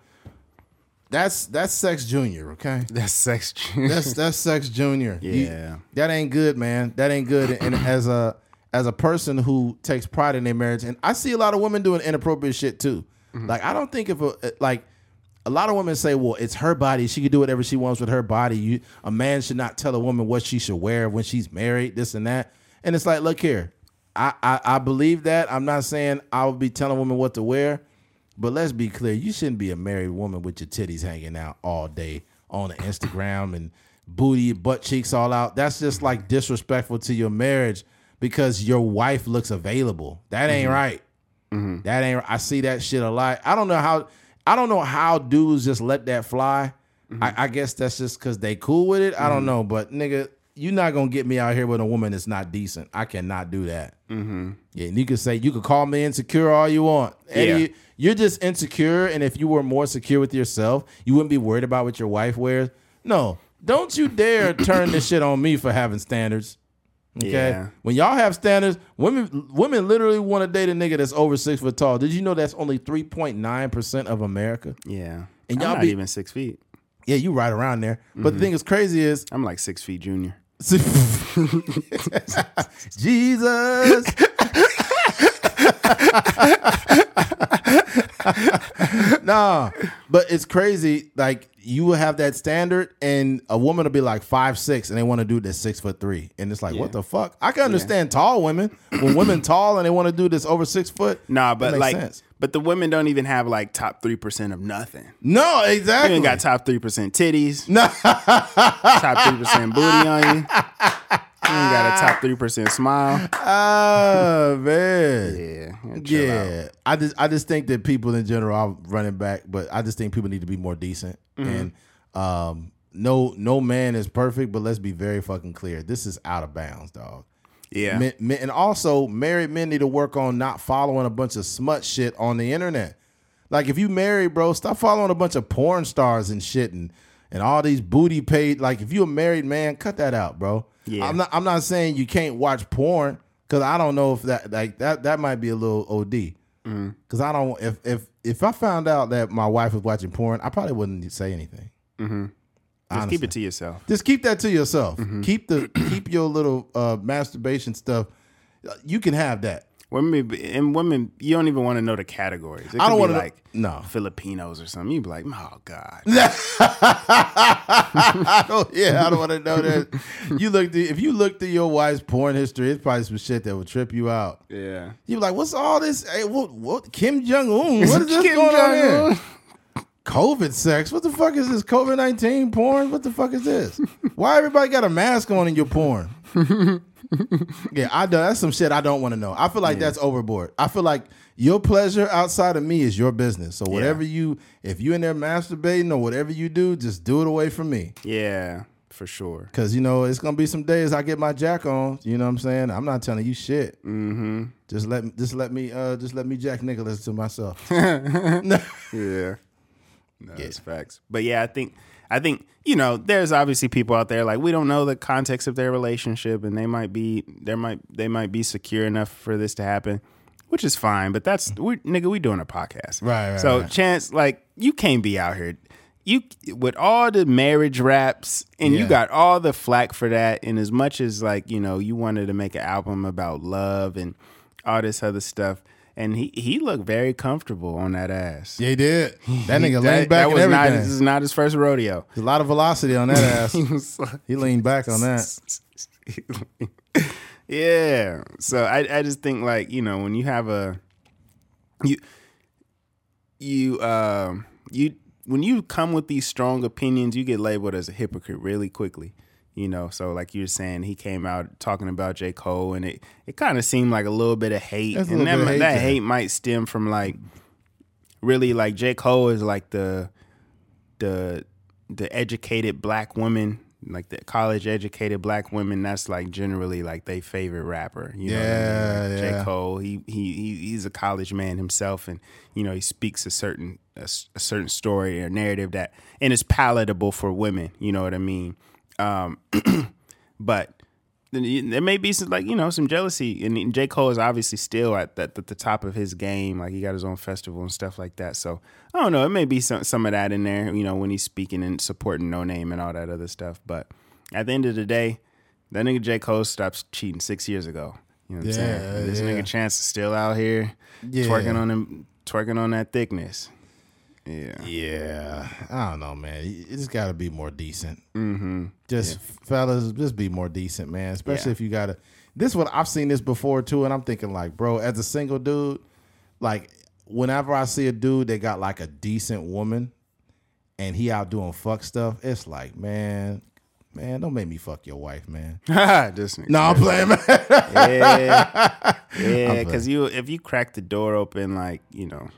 that's that's sex junior, okay? That's sex. That's that's sex junior. You- Yeah. that ain't good, man. That ain't good. And as a as a person who takes pride in their marriage, and I see a lot of women doing inappropriate shit too. Mm-hmm. Like I don't think if a uh, like a lot of women say, well, it's her body. She can do whatever she wants with her body. You a man should not tell a woman what she should wear when she's married, this and that. And it's like, look here. I, I, I believe that. I'm not saying I would be telling women what to wear, but let's be clear. You shouldn't be a married woman with your titties hanging out all day on the Instagram and booty, butt cheeks all out. That's just like disrespectful to your marriage because your wife looks available. That ain't mm-hmm. right. Mm-hmm. That ain't. I see that shit a lot. I don't know how. I don't know how dudes just let that fly. Mm-hmm. I, I guess that's just because they cool with it. I don't know, but nigga, you're not gonna get me out here with a woman that's not decent. I cannot do that. Mm-hmm. Yeah, and you can say you can call me insecure all you want. Eddie, Yeah. you're just insecure, and if you were more secure with yourself, you wouldn't be worried about what your wife wears. No, don't you dare turn this shit on me for having standards. Okay, Yeah. when y'all have standards, women women literally want to date a nigga that's over six foot tall. Did you know that's only three point nine percent of America? Yeah. And y'all not be- even six feet. Yeah, you right around there. But the thing is crazy is I'm like six feet junior. Jesus. nah, but it's crazy. Like you will have that standard, and a woman will be like five six, and they want to do this six foot three, and it's like, what the fuck? I can understand tall women when women tall and they want to do this over six foot. Nah, but like, sense. but the women don't even have like top three percent of nothing. no, You exactly. ain't got top three percent titties, no, top three percent booty on you. You got a top three percent smile. oh man. Yeah, chill out. Yeah, I just I just think that people in general, I'm running back, but I just think people need to be more decent. Mm-hmm. And um, no no man is perfect, but let's be very fucking clear. This is out of bounds, dog. Yeah, Men, men, and also, married men need to work on not following a bunch of smut shit on the internet. Like if you married, bro, stop following a bunch of porn stars and shit and and all these booty paid. Like if you're a married man, cut that out, bro. Yeah. I'm not I'm not saying you can't watch porn because I don't know if that like that that might be a little OD. Mm-hmm. Because I don't if if if I found out that my wife was watching porn, I probably wouldn't say anything. just keep it to yourself. Just keep that to yourself. Mm-hmm. Keep the keep your little uh, masturbation stuff. You can have that. Women and women, you don't even want to know the categories. I don't want to like no. Filipinos or something. You'd be like, oh god. I don't, oh, yeah, I don't want to know that. You look through, if you look through your wife's porn history, it's probably some shit that will trip you out. Yeah. You be like, what's all this? Hey, what, what Kim Jong Un? What is this Kim going on Jong-un. here? COVID sex. What the fuck is this? COVID nineteen porn? What the fuck is this? Why everybody got a mask on in your porn? Yeah, I do. That's some shit I don't want to know. I feel like that's overboard. I feel like your pleasure outside of me is your business. So whatever you, if you in there masturbating or whatever you do, just do it away from me. Yeah, for sure. Cause you know it's gonna be some days I get my jack on. You know what I'm saying? I'm not telling you shit. Mm-hmm. Just let me just let me uh just let me Jack Nicholas to myself. Yeah. No, it's facts. But yeah, I think I think, you know, there's obviously people out there like we don't know the context of their relationship and they might be there might they might be secure enough for this to happen. Which is fine, but that's we nigga, we doing a podcast. Right, right, So right. chance, like, you can't be out here. You with all the marriage raps and Yeah. you got all the flack for that. And as much as like, you know, you wanted to make an album about love and all this other stuff. And he he looked very comfortable on that ass. Yeah, he did. That nigga That- leaned back that and was not everything. this is not his first rodeo. There's a lot of velocity on that ass. He like- he leaned back on that. yeah. So I I just think like, you know, when you have a you you um you when you come with these strong opinions, you get labeled as a hypocrite really quickly. You know, so like you're saying, he came out talking about J. Cole, and it, it kind of seemed like a little bit of hate, a and that hate that hate might stem from like really like J. Cole is like the the the educated black woman like the college educated black women. That's like generally like they favorite rapper. You know what I Yeah, mean? Like yeah. J Cole. He he he he's a college man himself, and you know he speaks a certain a, a certain story or narrative that and is palatable for women. You know what I mean? Um, but there may be some like you know some jealousy. And J. Cole is obviously still at the, at the top of his game. Like he got his own festival and stuff like that. So I don't know. It may be some some of that in there you know when he's speaking and supporting Noname and all that other stuff. But at the end of the day that nigga J. Cole stopped cheating six years ago. You know what I'm Yeah, saying this yeah. nigga Chance is still out here Yeah. twerking on him twerking on that thickness yeah Yeah, I don't know, man. Just got to be more decent. Mm-hmm. Just fellas, just be more decent, man. Especially Yeah. if you got to. This one I've seen this before too, and I'm thinking like, bro, as a single dude, like whenever I see a dude that got like a decent woman, and he out doing fuck stuff, it's like, man, man, don't make me fuck your wife, man. this No, I'm playing, man. yeah, yeah. Because you, if you crack the door open, like you know,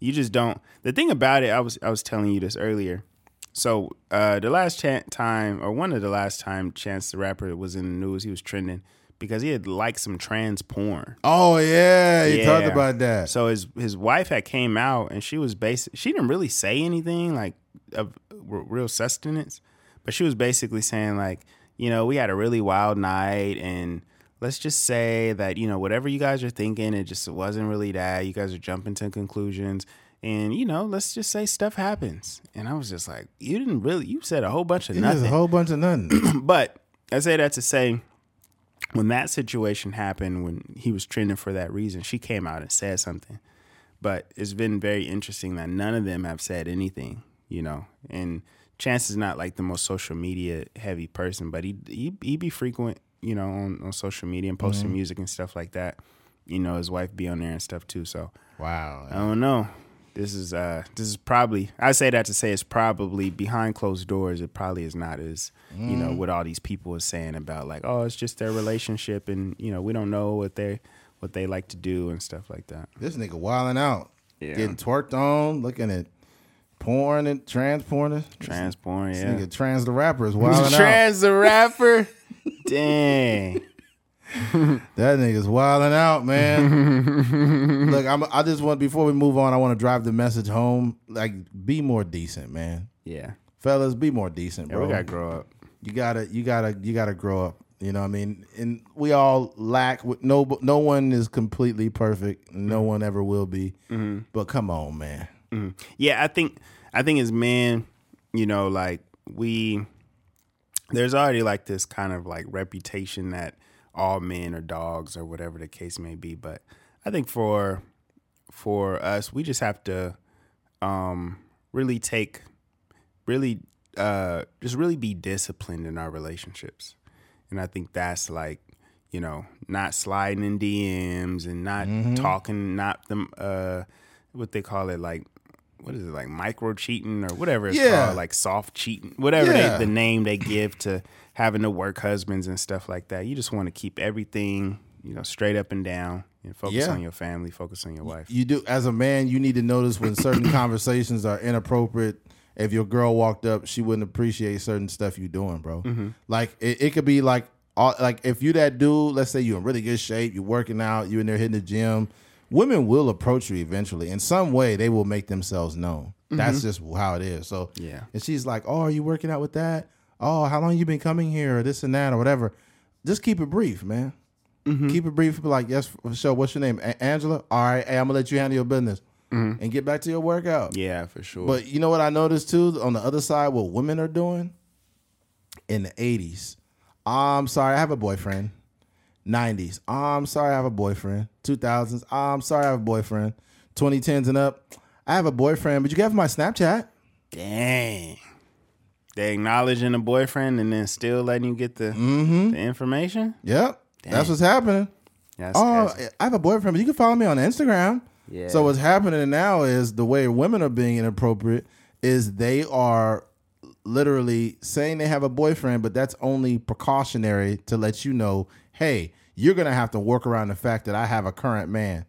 you just don't. The thing about it, I was, I was telling you this earlier. So uh, the last chan time, or one of the last time, Chance the Rapper was in the news. He was trending because he had liked some trans porn. oh yeah, you talked about that. So his his wife had came out and she was basic. She didn't really say anything like of real sustenance, but she was basically saying like, you know, we had a really wild night and let's just say that you know whatever you guys are thinking, it just wasn't really that. You guys are jumping to conclusions. And you know, let's just say stuff happens. And I was just like, you didn't really. You said a whole bunch of There's nothing a whole bunch of nothing. but I say that to say, when that situation happened, when he was trending for that reason, she came out and said something. But it's been very interesting that none of them have said anything, you know. And Chance is not like the most social media heavy person, but he he he be frequent, you know, on, on social media and posting music and stuff like that. You know, his wife be on there and stuff too. So wow. I don't know. This is uh this is probably I say that to say it's probably behind closed doors. It probably is not as you know what all these people are saying about like oh it's just their relationship and you know we don't know what they what they like to do and stuff like that. This nigga wilding out, Yeah. getting twerked on, looking at porn and trans porn. Trans porn, This yeah. nigga trans the rapper is wilding out. Trans the rapper. Dang. That nigga's wilding out, man. Look, I'm, I just want before we move on, I want to drive the message home. Like, be more decent, man. Yeah. Fellas, be more decent, Yeah, bro. we gotta grow up. you gotta, you gotta, you gotta grow up. You know what I mean? And we all lack. No, no one is completely perfect. No mm-hmm. one ever will be. Mm-hmm. But come on, man. Mm-hmm. Yeah, I think I think as men, you know, like we there's already like this kind of like reputation that all men are dogs or whatever the case may be. But I think for for us, we just have to um really take really uh just really be disciplined in our relationships. And I think that's like, you know, not sliding in DMs and not talking, not them uh what they call it, like what is it, like micro cheating or whatever it's Yeah. called, like soft cheating, whatever Yeah. they, the name they give to having to work husbands and stuff like that. You just want to keep everything, you know, straight up and down and focus Yeah. on your family, focus on your wife. you do as a man you need to notice when certain conversations are inappropriate if your girl walked up she wouldn't appreciate certain stuff you doing bro mm-hmm. like it, it could be like all, like if you that dude let's say you're in really good shape you're working out you're in there hitting the gym women will approach you eventually in some way they will make themselves known that's mm-hmm. just how it is so Yeah. and she's like oh are you working out with that oh how long you been coming here or this and that or whatever just keep it brief man mm-hmm. keep it brief. Be like, yes, for sure. What's your name? A- Angela. All right, hey, I'm gonna let you handle your business mm-hmm. and get back to your workout. Yeah, for sure. But you know what I noticed too on the other side, what women are doing in the '80s. I'm sorry, I have a boyfriend. '90s. I'm sorry, I have a boyfriend. 2000s. I'm sorry, I have a boyfriend. 2010s and up. I have a boyfriend, but you have my Snapchat. Dang. They acknowledging a boyfriend and then still letting you get the mm-hmm. the information? Yep, that's what's happening. That's Oh, crazy. I have a boyfriend, but you can follow me on Instagram. Yeah. So what's happening now is the way women are being inappropriate is they are literally saying they have a boyfriend, but that's only precautionary to let you know, hey, you're gonna have to work around the fact that I have a current man.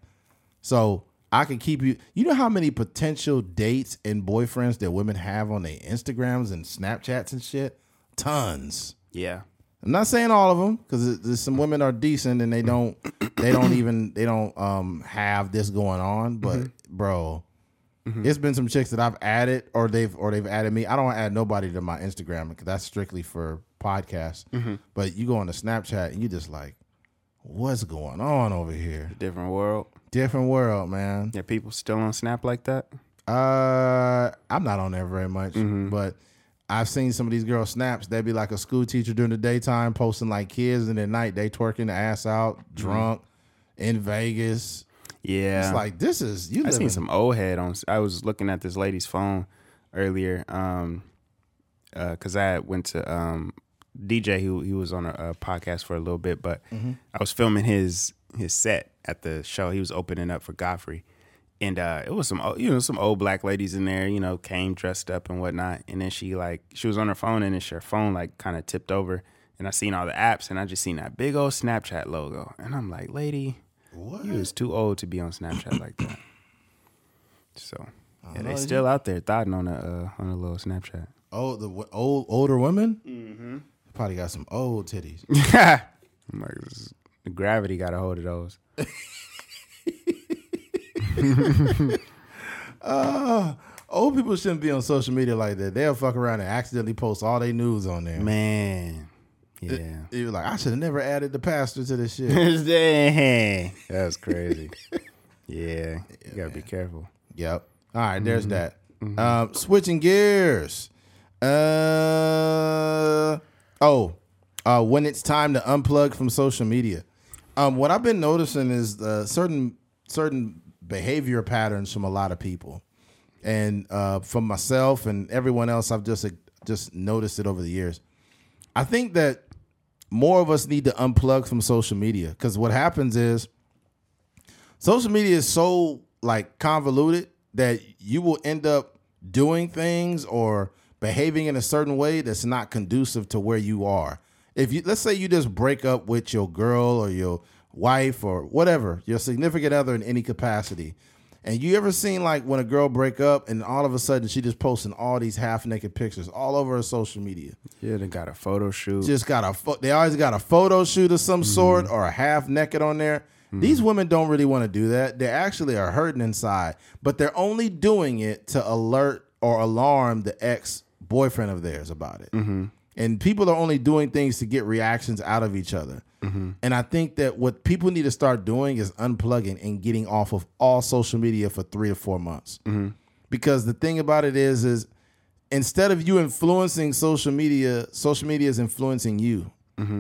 So I can keep you. You know how many potential dates and boyfriends that women have on their Instagrams and Snapchats and shit? tons. Yeah. I'm not saying all of them because some women are decent and they don't they don't even they don't um have this going on. But mm-hmm. bro, mm-hmm. it's been some chicks that I've added or they've or they've added me. I don't add nobody to my Instagram because that's strictly for podcasts. Mm-hmm. But you go on to Snapchat and you just like, what's going on over here? Different world. Different world, man. Yeah, people still on Snap like that. Uh, I'm not on there very much, but I've seen some of these girls snaps. They'd be like a school teacher during the daytime, posting like kids, and at night they twerking the ass out, drunk in Vegas. Yeah. It's like this is you. I seen some old head on. I was looking at this lady's phone earlier, um, because I went to um, DJ. He he was on a, a podcast for a little bit, but I was filming his his set at the show. He was opening up for Godfrey, and uh, it was some you know some old black ladies in there. You know, came dressed up and whatnot. And then she like she was on her phone, and then her phone like kind of tipped over, and I seen all the apps, and I just seen that big old Snapchat logo, and I'm like, lady. What? You was too old to be on Snapchat like that. So yeah, they is still out there thoughting on a uh, on a little Snapchat. Oh, the w- old older women. Mm-hmm. Probably got some old titties. I'm like, this is- the gravity got a hold of those. Old people shouldn't be on social media like that. They'll fuck around and accidentally post all their news on there. Man, yeah, You're like, I should have never added the pastor to this shit. That's crazy. yeah, you gotta be careful. Yep. All right, there's that. Um, switching gears. Uh oh. Uh, when it's time to unplug from social media. Um, what I've been noticing is uh, certain certain behavior patterns from a lot of people, and uh, from myself and everyone else. I've just just noticed it over the years. I think that more of us need to unplug from social media because what happens is social media is so like convoluted that you will end up doing things or behaving in a certain way that's not conducive to where you are. If you let's say you just break up with your girl or your wife or whatever, your significant other in any capacity. And you ever seen like when a girl break up and all of a sudden she just posting all these half naked pictures all over her social media? Yeah, they got a photo shoot. just got a pho- they always got a photo shoot of some mm-hmm. sort or a half naked on there. Mm-hmm. These women don't really want to do that. They actually are hurting inside, but they're only doing it to alert or alarm the ex boyfriend of theirs about it. Mm-hmm. And people are only doing things to get reactions out of each other. Mm-hmm. And I think that what people need to start doing is unplugging and getting off of all social media for three or four months. Mm-hmm. Because the thing about it is, is instead of you influencing social media, social media is influencing you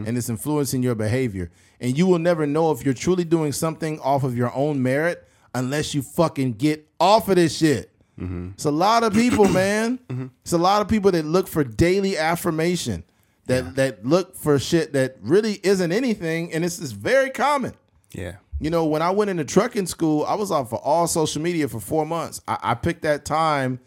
and it's influencing your behavior. And you will never know if you're truly doing something off of your own merit unless you fucking get off of this shit. Mm-hmm. It's a lot of people, man. Mm-hmm. It's a lot of people that look for daily affirmation, that that look for shit that really isn't anything, and it's, it's very common. yeah, You know, when I went into trucking school, I was off of all social media for four months. I, I picked that time.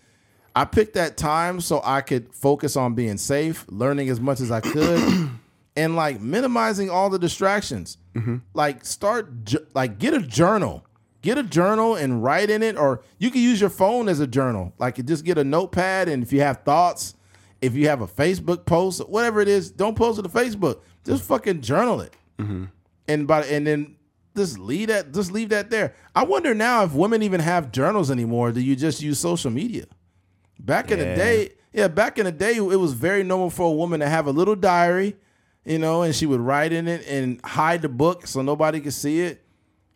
I picked that time so I could focus on being safe, learning as much as I could, and like minimizing all the distractions. Mm-hmm. Like start, like get a journal, get a journal and write in it, or you can use your phone as a journal. Like just get a notepad, and if you have thoughts, if you have a Facebook post, whatever it is, don't post it to Facebook. Just fucking journal it mm-hmm. and by and then just leave that just leave that there. I wonder now if women even have journals anymore. Do you just use social media? Back in the day, yeah, back in the day, it was very normal for a woman to have a little diary, you know, and she would write in it and hide the book so nobody could see it.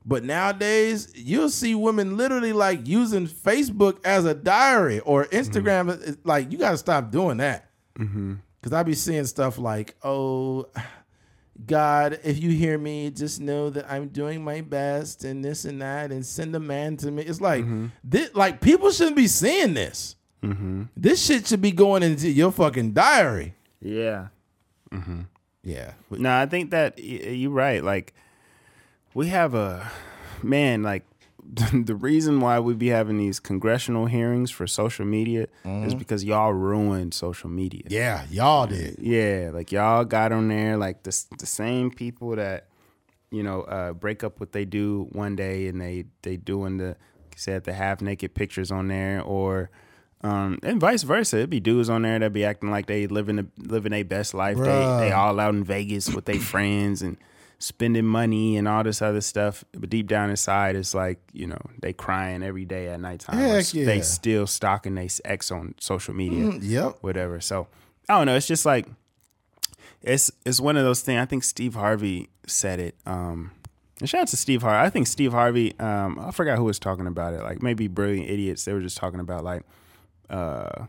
But nowadays, you'll see women literally like using Facebook as a diary or Instagram. Mm-hmm. It's Like, you got to stop doing that. Mm-hmm. Because I be seeing stuff like, oh, God, if you hear me, just know that I'm doing my best and this and that, and send a man to me. It's like, mm-hmm. this, like people shouldn't be seeing this. This shit should be going into your fucking diary. yeah. Yeah, No, I think that y- you're right. Like, we have a man. Like, the reason why we be having these congressional hearings for social media is because y'all ruined social media. yeah, y'all did. Yeah, like y'all got on there like the the same people that you know uh, break up what they do one day and they they doing the said the half naked pictures on there or Um, and vice versa. It'd be dudes on there that be acting like they living the, living their best life. They they all out in Vegas with their friends and spending money and all this other stuff. But deep down inside, it's like you know they crying every day at nighttime. Heck yeah. They still stalking their ex on social media Mm, yep. whatever. So I don't know. It's just like it's it's one of those things. I think Steve Harvey said it. Um, and shout out to Steve Harvey. I think Steve Harvey. Um, I forgot who was talking about it. Like maybe brilliant idiots. They were just talking about like uh,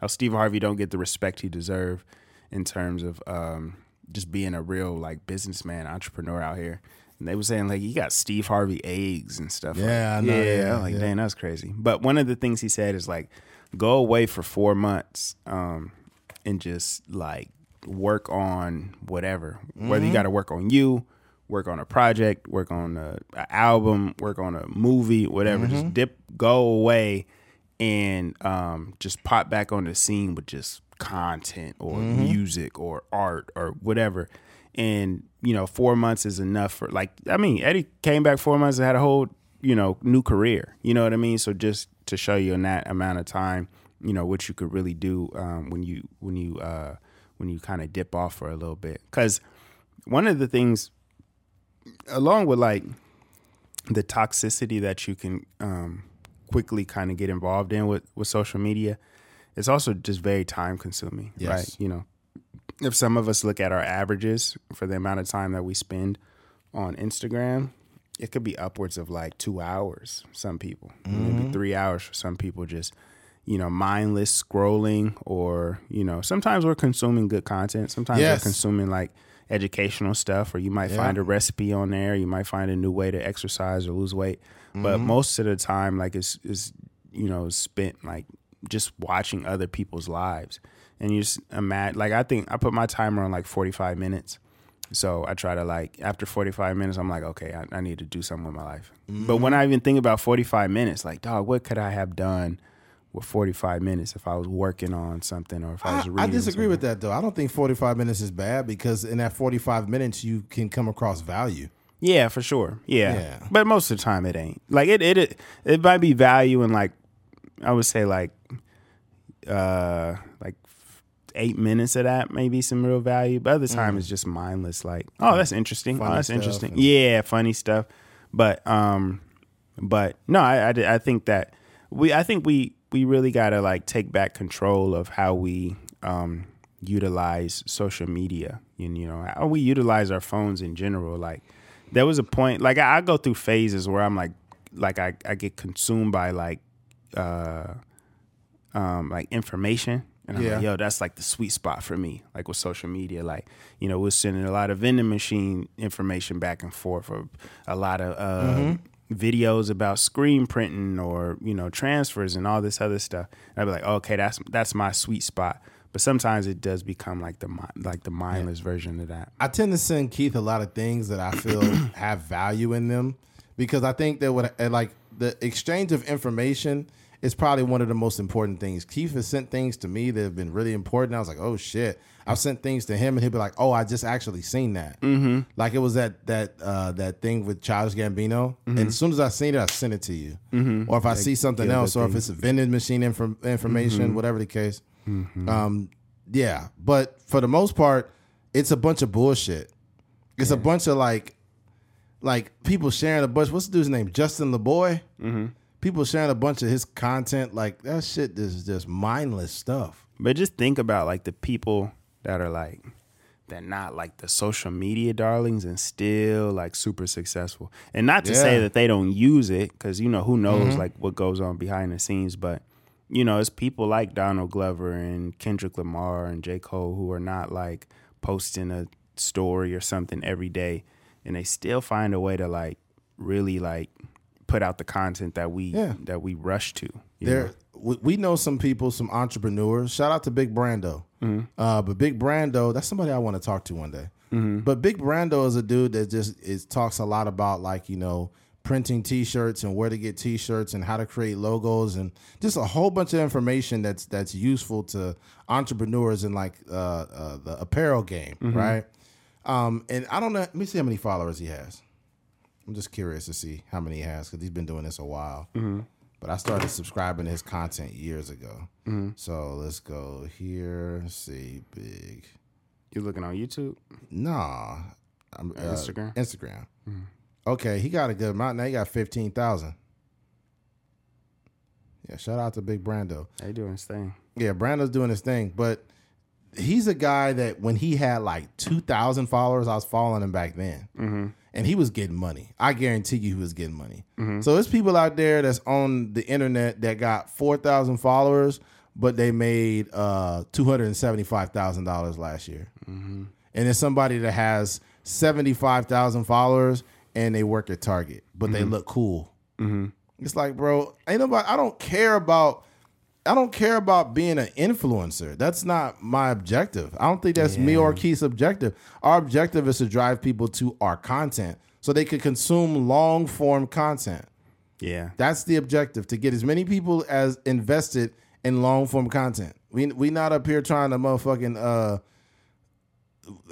how Steve Harvey don't get the respect he deserve in terms of um, just being a real like businessman entrepreneur out here. And they were saying like you got Steve Harvey eggs and stuff. Yeah, I know, yeah, yeah, like yeah. dang, that's crazy. But one of the things he said is like go away for four months um, and just like work on whatever. Whether you Mm-hmm. got to work on you, work on a project, work on a, a album, work on a movie, whatever. Mm-hmm. Just dip, go away, and um, just pop back on the scene with just content or Mm-hmm. music or art or whatever. And you know, four months is enough for like. I mean, Eddie came back four months and had a whole you know new career. You know what I mean? So just to show you in that amount of time, you know what you could really do um, when you when you uh, when you kind of dip off for a little bit. Because one of the things, along with like the toxicity that you can um, quickly kind of get involved in with with social media, it's also just very time consuming. Yes. Right? You know, if some of us look at our averages for the amount of time that we spend on Instagram, it could be upwards of like two hours. Some people, Mm-hmm. maybe three hours for some people, just you know, mindless scrolling, or you know, sometimes we're consuming good content. Sometimes Yes. we're consuming like educational stuff, or you might Yeah. find a recipe on there. You might find a new way to exercise or lose weight. But Mm-hmm. most of the time, like it's is you know spent like just watching other people's lives, and you just imagine. Like I think I put my timer on like forty five minutes. So I try to like after 45 minutes, I'm like, okay, I, I need to do something with my life. But when I even think about 45 minutes, like, dog, what could I have done with 45 minutes if I was working on something or if I was I, reading? I disagree something? with that though. I don't think 45 minutes is bad because in that 45 minutes you can come across value. Yeah, for sure. Yeah. Yeah. But most of the time it ain't. Like it it it, it might be value in like I would say like uh like eight minutes of that maybe some real value. But other time it's just mindless like, oh that's interesting. Funny oh that's interesting. Yeah, funny stuff. But um but no, I, I I think that we I think we we really gotta like take back control of how we um utilize social media and you know how we utilize our phones in general like there was a point like I, I go through phases where I'm like like I, I get consumed by like uh um like information. And I'm Yeah. like yo that's like the sweet spot for me like with social media. Like you know we're sending a lot of vending machine information back and forth or a lot of uh videos about screen printing or you know transfers and all this other stuff. And I'd be like okay that's that's my sweet spot. But sometimes it does become like the like the mindless version of that. I tend to send Keith a lot of things that I feel have value in them because I think that what like the exchange of information is probably one of the most important things. Keith has sent things to me that have been really important. I was like, oh shit. I've sent things to him and he'll be like, oh, I just actually seen that. Mm-hmm. Like it was that that uh, that thing with Childish Gambino, and as soon as I seen it, I sent it to you. Mm-hmm. Or if I see something yeah, else, or if it's a vending machine infor- information, whatever the case. Um, yeah, but for the most part, it's a bunch of bullshit. It's a bunch of like, like people sharing a bunch. What's the dude's name? Justin LaBoy. Mm-hmm. People sharing a bunch of his content. Like that shit is just mindless stuff. But just think about like the people that are like that not like the social media darlings and still like super successful. And not to say that they don't use it because you know who knows mm-hmm. like what goes on behind the scenes, but you know it's people like Donald Glover and Kendrick Lamar and J Cole who are not like posting a story or something every day, and they still find a way to like really like put out the content that we Yeah. that we rush to. There, know? we, we know some people, some entrepreneurs. Shout out to Big Brando. Mm-hmm. Uh, but Big Brando, that's somebody I want to talk to one day. Mm-hmm. But Big Brando is a dude that just is talks a lot about like you know printing T-shirts and where to get T-shirts and how to create logos and just a whole bunch of information that's that's useful to entrepreneurs in like uh, uh, the apparel game, Mm-hmm. right? Um, and I don't know. Let me see how many followers he has. I'm just curious to see how many he has because he's been doing this a while. Mm-hmm. but I started subscribing to his content years ago. So let's go here. See, big. You looking on YouTube? Nah, I'm, uh, Instagram? Instagram. Okay, he got a good amount. Now he got fifteen thousand. Yeah, shout out to Big Brando. They doing his thing. Yeah, Brando's doing his thing, but he's a guy that when he had like two thousand followers, I was following him back then, and he was getting money. I guarantee you, he was getting money. Mm-hmm. So there's people out there that's on the internet that got four thousand followers, but they made uh, two hundred and seventy five thousand dollars last year, mm-hmm. and there's somebody that has seventy five thousand followers and they work at Target, but they mm-hmm. look cool. It's like, bro, ain't nobody. I don't care about. I don't care about being an influencer. That's not my objective. I don't think that's me or Keith's objective. Our objective is to drive people to our content so they could consume long form content. Yeah. That's the objective to get as many people as invested in long form content. We we not up here trying to motherfucking uh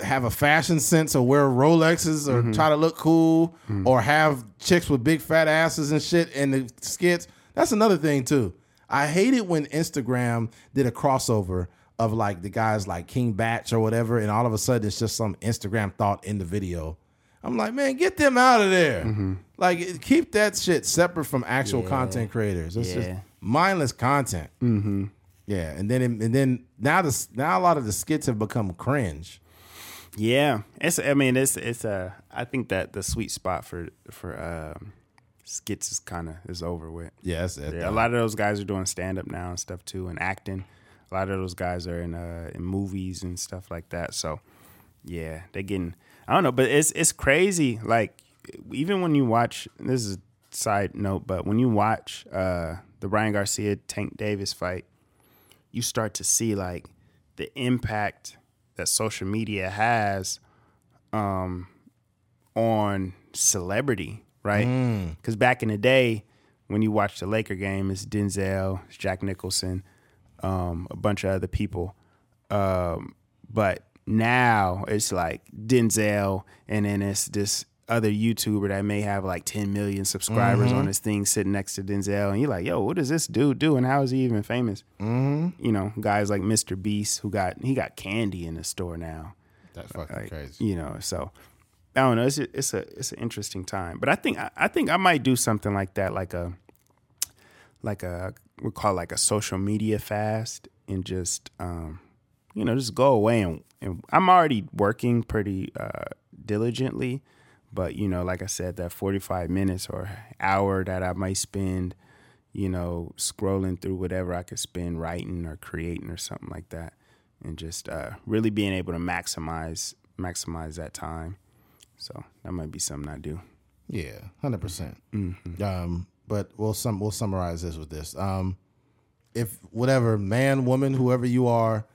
have a fashion sense or wear Rolexes or try to look cool or have chicks with big fat asses and shit in the skits. That's another thing too. I hate it when Instagram did a crossover of like the guys like King Bach or whatever, and all of a sudden it's just some Instagram thought in the video. I'm like, man, get them out of there. Like, keep that shit separate from actual content creators. It's just mindless content. Mm-hmm. Yeah, and then and then now the now a lot of the skits have become cringe. Yeah, it's. I mean, it's. It's a. I think that the sweet spot for for um, skits is kind of is over with. Yeah, that's. Yeah, a lot of those guys are doing stand up now and stuff too, and acting. A lot of those guys are in uh, in movies and stuff like that. So, yeah, they're getting. I don't know, but it's it's crazy. Like even when you watch, this is a side note, but when you watch uh, the Ryan Garcia Tank Davis fight, you start to see like the impact that social media has um, on celebrity, right? Because back in the day, when you watch the Laker game, it's Denzel, it's Jack Nicholson, um, a bunch of other people. Um, but now it's like Denzel, and then it's this other YouTuber that may have like 10 million subscribers on his thing sitting next to Denzel. And you're like, yo, what does this dude do? And how is he even famous? Mm-hmm. You know, guys like Mr. Beast, who got, he got candy in the store now. That's fucking Like, crazy. You know, so I don't know. It's a, it's a it's an interesting time, but I think I, I think I might do something like that, like a like a we call like a social media fast, and just um, you know just go away and, and I'm already working pretty uh, diligently, but you know, like I said, that 45 minutes or hour that I might spend, you know, scrolling through whatever I could spend writing or creating or something like that, and just uh, really being able to maximize maximize that time. So that might be something I do. Yeah, 100 percent. Um, but we'll sum we'll summarize this with this. Um, if whatever man, woman, whoever you are,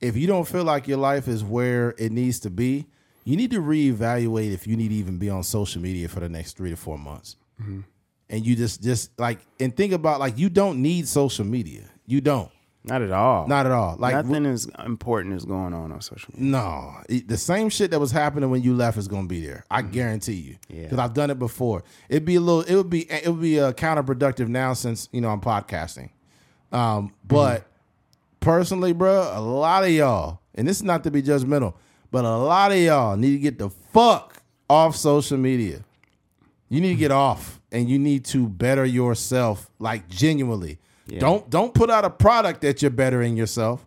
if you don't feel like your life is where it needs to be, you need to reevaluate if you need to even be on social media for the next three to four months. And you just just like and think about like you don't need social media. You don't. Not at all. Not at all. Like nothing is important is going on on social media. No, the same shit that was happening when you left is gonna be there. I guarantee you. Yeah. because I've done it before. It'd be a little. It would be. It would be uh, counterproductive now since you know I'm podcasting. Um, but personally, bro, a lot of y'all, and this is not to be judgmental, but a lot of y'all need to get the fuck off social media. You need to get off, and you need to better yourself, like genuinely. Don't don't put out a product that you're bettering yourself,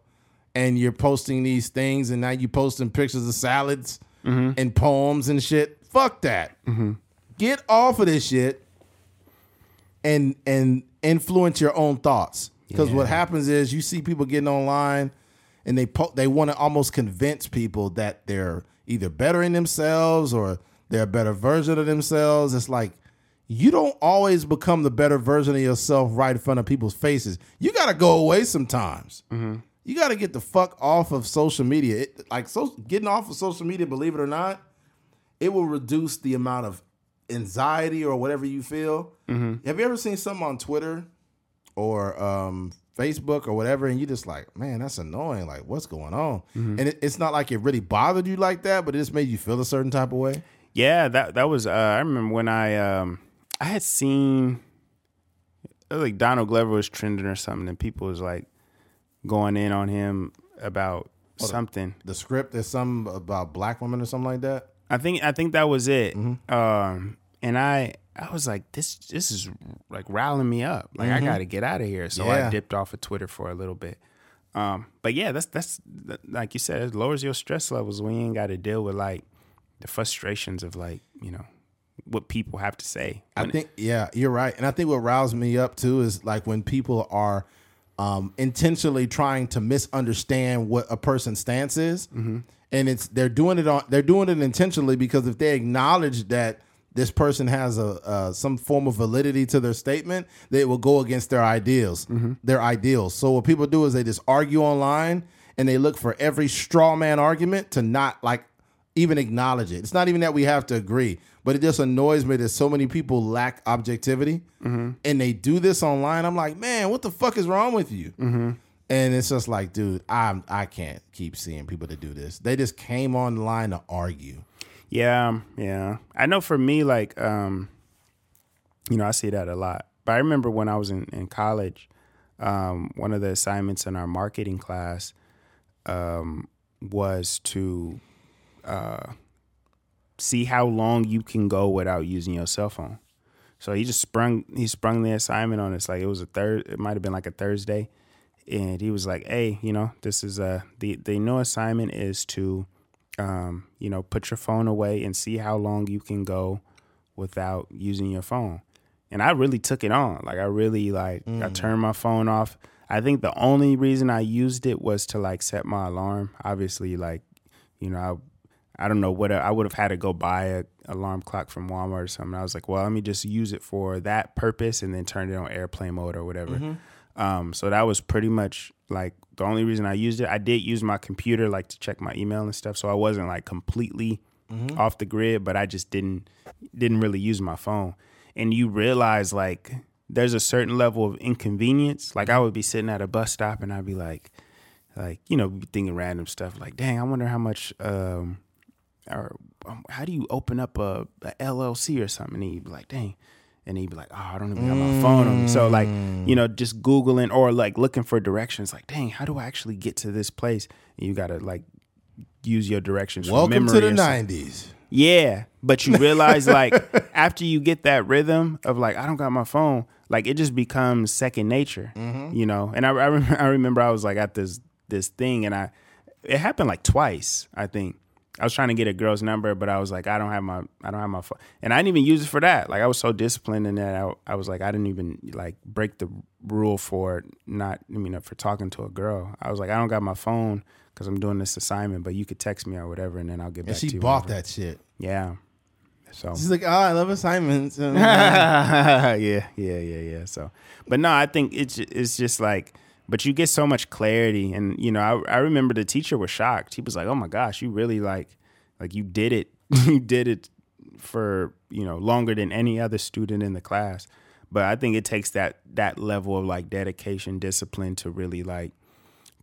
and you're posting these things, and now you posting pictures of salads mm-hmm. and poems and shit. Fuck that. Mm-hmm. Get off of this shit, and and influence your own thoughts. Because what happens is you see people getting online, and they po- they want to almost convince people that they're either bettering themselves or they're a better version of themselves. It's like you don't always become the better version of yourself right in front of people's faces. You got to go away sometimes. You got to get the fuck off of social media. It, like so, getting off of social media, believe it or not, it will reduce the amount of anxiety or whatever you feel. Have you ever seen something on Twitter or um, Facebook or whatever, and you just like, man, that's annoying. Like, what's going on? And it, it's not like it really bothered you like that, but it just made you feel a certain type of way. Yeah, that that was. Uh, I remember when I um I had seen like Donald Glover was trending or something, and people was like going in on him about something. The script is some about black women or something like that. I think I think that was it. Mm-hmm. Um, and I I was like, this this is like riling me up. Like I got to get out of here. So Mm-hmm. Yeah. I dipped off of Twitter for a little bit. Um, but yeah, that's that's like you said, it lowers your stress levels when you ain't got to deal with like the frustrations of like you know what people have to say. I think yeah, you're right. And I think what riles me up too is like when people are um, intentionally trying to misunderstand what a person's stance is, Mm-hmm. and it's they're doing it on they're doing it intentionally because if they acknowledge that this person has a uh, some form of validity to their statement, they will go against their ideals, Mm-hmm. their ideals. So what people do is they just argue online and they look for every straw man argument to not like even acknowledge it. It's not even that we have to agree, but it just annoys me that so many people lack objectivity and they do this online. I'm like, man, what the fuck is wrong with you? And it's just like, dude, I'm I can't keep seeing people that do this. They just came online to argue. Yeah, yeah. I know for me, like, um, you know, I see that a lot. But I remember when I was in, in college, um, one of the assignments in our marketing class um, was to uh, see how long you can go without using your cell phone. So he just sprung he sprung the assignment on us like it was a third it might have been like a Thursday and he was like, "Hey, you know, this is a the the new assignment is to um, you know, put your phone away and see how long you can go without using your phone." And I really took it on. Like I really like I turned my phone off. I think the only reason I used it was to like set my alarm. Obviously, like, you know, I I don't know what I would have had to go buy a alarm clock from Walmart or something. I was like, well, let me just use it for that purpose and then turn it on airplane mode or whatever. Um, so that was pretty much like the only reason I used it. I did use my computer like to check my email and stuff, so I wasn't like completely off the grid, but I just didn't didn't really use my phone. And you realize like there's a certain level of inconvenience. Like I would be sitting at a bus stop and I'd be like, like you know, thinking random stuff. Like, dang, I wonder how much. Um, or um, how do you open up a, a LLC or something? And he'd be like, dang. And he'd be like, oh, I don't even have my phone on me. So like, you know, just Googling or like looking for directions, like, dang, how do I actually get to this place? And you gotta like use your directions. Welcome to the '90s. Yeah, but you realize like after you get that rhythm of like I don't got my phone, like it just becomes second nature, you know. And I I, rem- I remember I was like at this this thing, and I it happened like twice. I think I was trying to get a girl's number, but I was like I don't have my I don't have my phone, and I didn't even use it for that. Like I was so disciplined in that I, I was like I didn't even like break the rule for not I mean for talking to a girl. I was like I don't got my phone because I'm doing this assignment, but you could text me or whatever, and then I'll get And back she to you. bought whenever. that shit. Yeah. So She's like, oh, I love assignments. yeah, yeah, yeah, yeah. So, but no, I think it's it's just like, but you get so much clarity, and you know, I I remember the teacher was shocked. He was like, "Oh my gosh, you really like, like you did it, you did it for you know longer than any other student in the class." But I think it takes that that level of like dedication, discipline to really like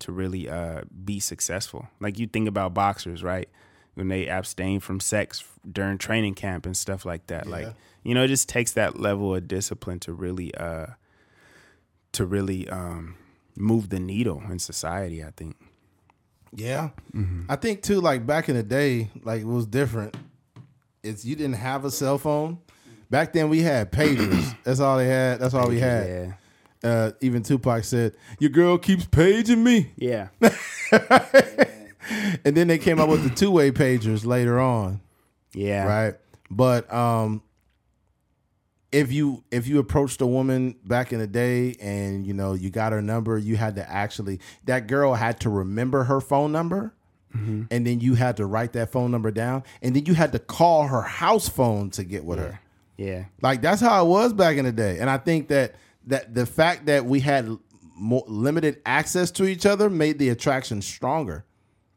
to really uh, be successful. Like you think about boxers, right? When they abstain from sex during training camp and stuff like that. Like, you know, it just takes that level of discipline to really uh to really um move the needle in society, I think. Yeah. I think too, like back in the day, like it was different. It's you didn't have a cell phone. Back then we had pagers. That's all they had. That's all we had. Yeah. Uh, even Tupac said, Your girl keeps paging me. Yeah. And then they came up with the two way pagers later on. Yeah. Right. But um if you if you approached a woman back in the day and you know you got her number, you had to actually that girl had to remember her phone number. Mm-hmm. And then you had to write that phone number down, and then you had to call her house phone to get with her. Yeah. Like that's how it was back in the day. And I think that that the fact that we had more limited access to each other made the attraction stronger.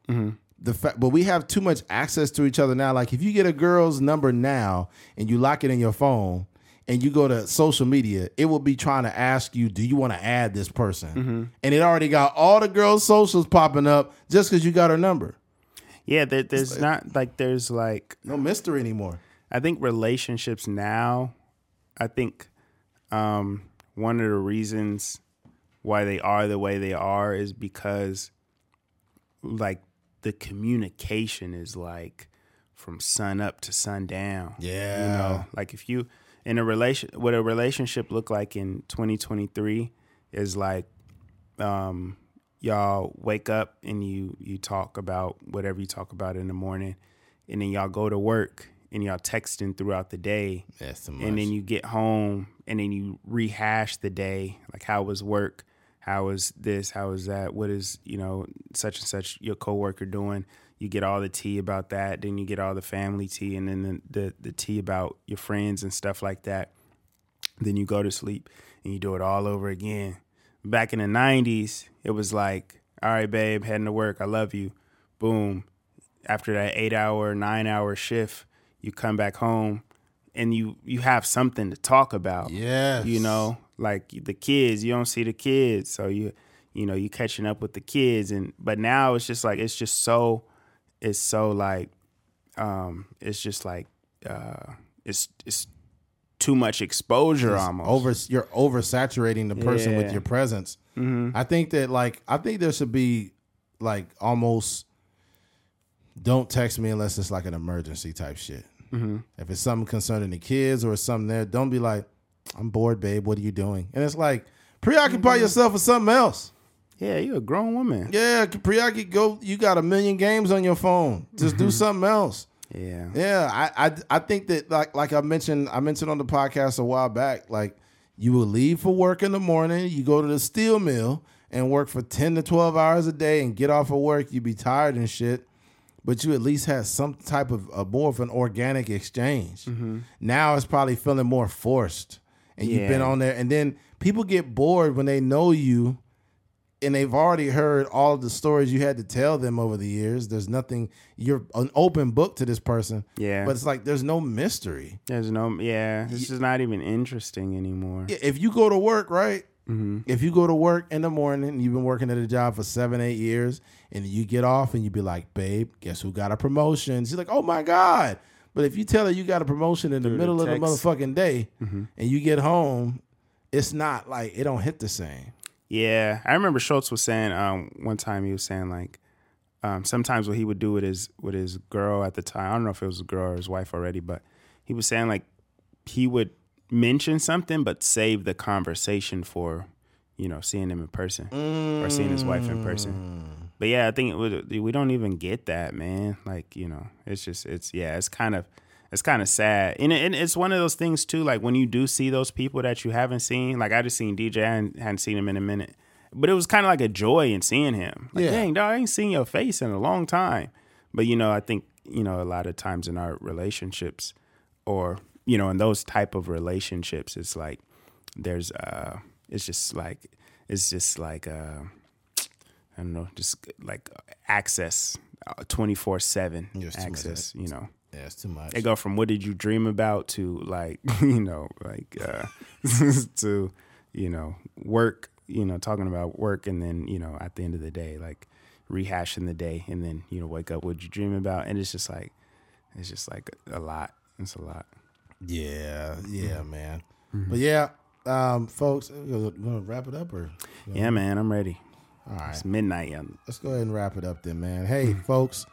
Mm-hmm. The fact, but we have too much access to each other now. Like if you get a girl's number now and you lock it in your phone and you go to social media, it will be trying to ask you, "Do you want to add this person?" And it already got all the girls' socials popping up just because you got her number. Yeah, there, there's not like there's like No mystery anymore. I think relationships now, I think um, one of the reasons why they are the way they are is because like the communication is like from sun up to sundown. Yeah. You know, like if you in a relation what a relationship look like in 2023 is like um y'all wake up and you you talk about whatever you talk about in the morning and then y'all go to work and y'all texting throughout the day. That's much. and then you get home and then you rehash the day like how was work? How was this? How was that? What is you know such and such your coworker doing you get all the tea about that then you get all the family tea and then the, the, the tea about your friends and stuff like that. Then you go to sleep and you do it all over again. Back in the 90s it was like all right babe heading to work. I love you. Boom. After that eight hour nine hour shift you come back home and you you have something to talk about Yeah. you know? Like the kids you don't see the kids. So you you know you catching up with the kids and but now it's just like it's just so it's so like um it's just like uh it's it's too much exposure almost over you're oversaturating the person with your presence. Mm-hmm. I think that like I think there should be like almost don't text me unless it's like an emergency type shit. Mm-hmm. If it's something concerning the kids or something there, don't be like, I'm bored, babe. What are you doing? And it's like preoccupy Mm-hmm. yourself with something else. Yeah you're a grown woman Yeah, preoccupy. Go. You got a million games on your phone. Just Mm-hmm. do something else. yeah Yeah, I, I I think that like like I mentioned I mentioned on the podcast a while back, like you will leave for work in the morning, you go to the steel mill and work for ten to twelve hours a day and get off of work, you be tired and shit. But you at least had some type of a more of an organic exchange. Now it's probably feeling more forced. And you've been on there and then people get bored when they know you and they've already heard all of the stories you had to tell them over the years. There's nothing. You're an open book to this person. Yeah. But it's like there's no mystery. there's no yeah this is not even interesting anymore If you go to work, right? Mm-hmm. If you go to work in the morning, and you've been working at a job for seven, eight years, and you get off and you be like, "Babe, guess who got a promotion?" She's like, "Oh my god!" But if you tell her you got a promotion in the Through the middle of the motherfucking day, mm-hmm. and you get home, it's not like it don't hit the same. Yeah, I remember Schultz was saying um, one time he was saying like um, sometimes what he would do with his with his girl at the time. I don't know if it was a girl or his wife already, but he was saying like he would mention something but save the conversation for you know seeing him in person or seeing his wife in person. But yeah, I think it would, we don't even get that, man. Like you know, it's just it's yeah, it's kind of it's kind of sad, and, it, and it's one of those things too. Like when you do see those people that you haven't seen, like I just seen DJ, I hadn't, hadn't seen him in a minute, but it was kind of like a joy in seeing him. Like, Yeah. dang, dog, I ain't seen your face in a long time. But you know, I think you know a lot of times in our relationships, or you know, in those type of relationships, it's like there's uh, it's just like it's just like uh. I don't know, just like access, twenty four seven Yeah, it's too much. access. You know, Yeah, it's too much. they go from what did you dream about to like you know like uh, to you know work. You know, talking about work, and then you know at the end of the day, like rehashing the day, and then you know wake up what you dream about, and it's just like it's just like a lot. It's a lot. Yeah, yeah, Mm-hmm. man. But yeah, um, folks, we're gonna wrap it up or Yeah, man, I'm ready. all right. It's midnight. young. Let's go ahead and wrap it up then, man. Hey, Mm. folks,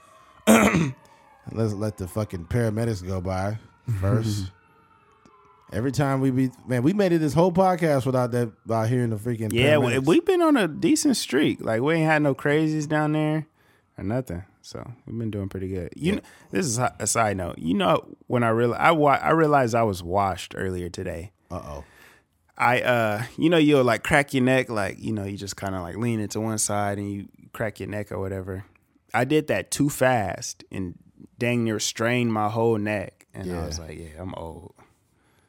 let's let the fucking paramedics go by first. Every time we be man, we made it this whole podcast without that by hearing the freaking Yeah, we, we've been on a decent streak. Like we ain't had no crazies down there or nothing. So we've been doing pretty good. You know, this is a side note. You know, when I real I wa- I realized I was washed earlier today. uh oh. I uh, you know, you'll like crack your neck, like you know, you just kind of like lean into one side and you crack your neck or whatever. I did that too fast and dang near strained my whole neck, and Yeah. I was like, yeah, I'm old.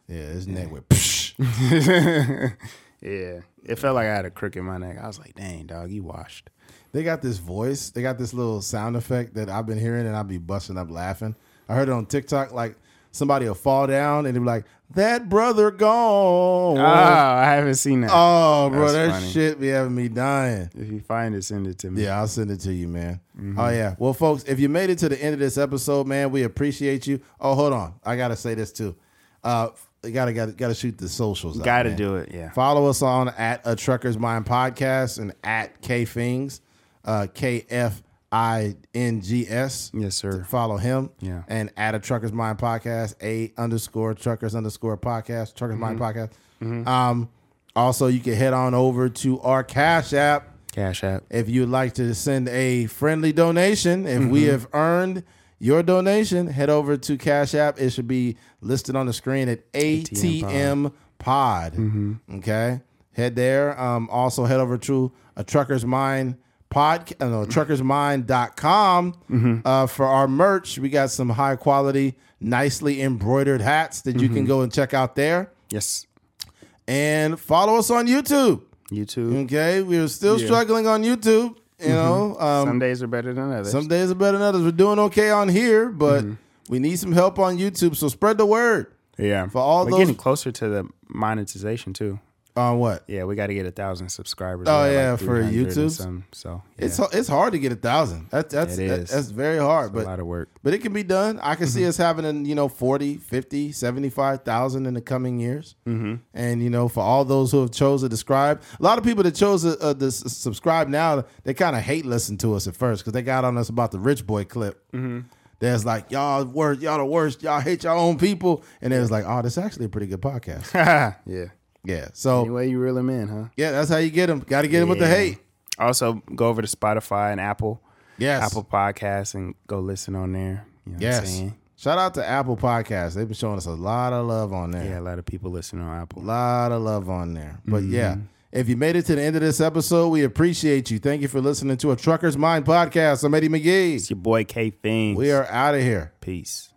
Yeah, his neck went. Yeah, it felt like I had a crook in my neck. I was like, dang, dog, you washed. They got this voice. They got this little sound effect that I've been hearing, and I'll be busting up laughing. I heard it on TikTok. Like somebody will fall down, and they'll be like, "That brother gone." Oh, I haven't seen that. Oh, bro, That's that funny. shit be having me dying. If you find it, send it to me. Yeah, I'll send it to you, man. Oh yeah. Well, folks, if you made it to the end of this episode, man, we appreciate you. Oh, hold on. I gotta say this too. Uh you gotta gotta gotta shoot the socials. out, Got to man. do it. Yeah. Follow us on at a Trucker's Mind podcast and at K Fings, uh, K F I N G S. Yes, sir. Follow him. Yeah. And at a Trucker's Mind podcast, a underscore Truckers underscore podcast, Truckers Mind podcast. Um, also, you can head on over to our Cash App Cash App. if you'd like to send a friendly donation. If we have earned your donation, head over to Cash App. It should be listed on the screen at ATM Pod. Okay, head there. Um, also head over to a Trucker's Mind pod uh, no truckersmind.com uh, for our merch we got some high quality nicely embroidered hats that you can go and check out there Yes. and follow us on youtube YouTube. Okay, we're still Yeah. struggling on YouTube. You know, um, Some days are better than others. some days are better than others. We're doing okay on here, but we need some help on YouTube. So spread the word yeah. for all We're those- getting closer to the monetization too. On what. Yeah, we got to get a thousand subscribers. Oh, yeah, like, for 300 and YouTube? some, so yeah, It's it's hard to get a thousand. That, that's It that- that's very hard, a but lot of work. but it can be done. I can see us having a, you know 40, 50, 75,000 in the coming years. Mm-hmm. And you know, for all those who have chosen to subscribe, a lot of people that chose to, uh, to subscribe now, they kind of hate listening to us at first because they got on us about the rich boy clip. Mm-hmm. There's like y'all worst, y'all the worst, y'all hate your own people, and it was like, oh, this is actually a pretty good podcast. yeah. Yeah, so Anyway, you reel them in, huh? yeah, that's how you get them. Got to get them with the Yeah. hate. Also, go over to Spotify and Apple, Yes, Apple Podcasts, and go listen on there. You know what I'm Yes. saying? Shout out to Apple Podcasts. They've been showing us a lot of love on there. Yeah, a lot of people listen on Apple. A lot of love on there. But Mm-hmm. yeah, if you made it to the end of this episode, we appreciate you. Thank you for listening to a Trucker's Mind podcast. I'm Eddie McGee. It's your boy K Fings. We are out of here. Peace.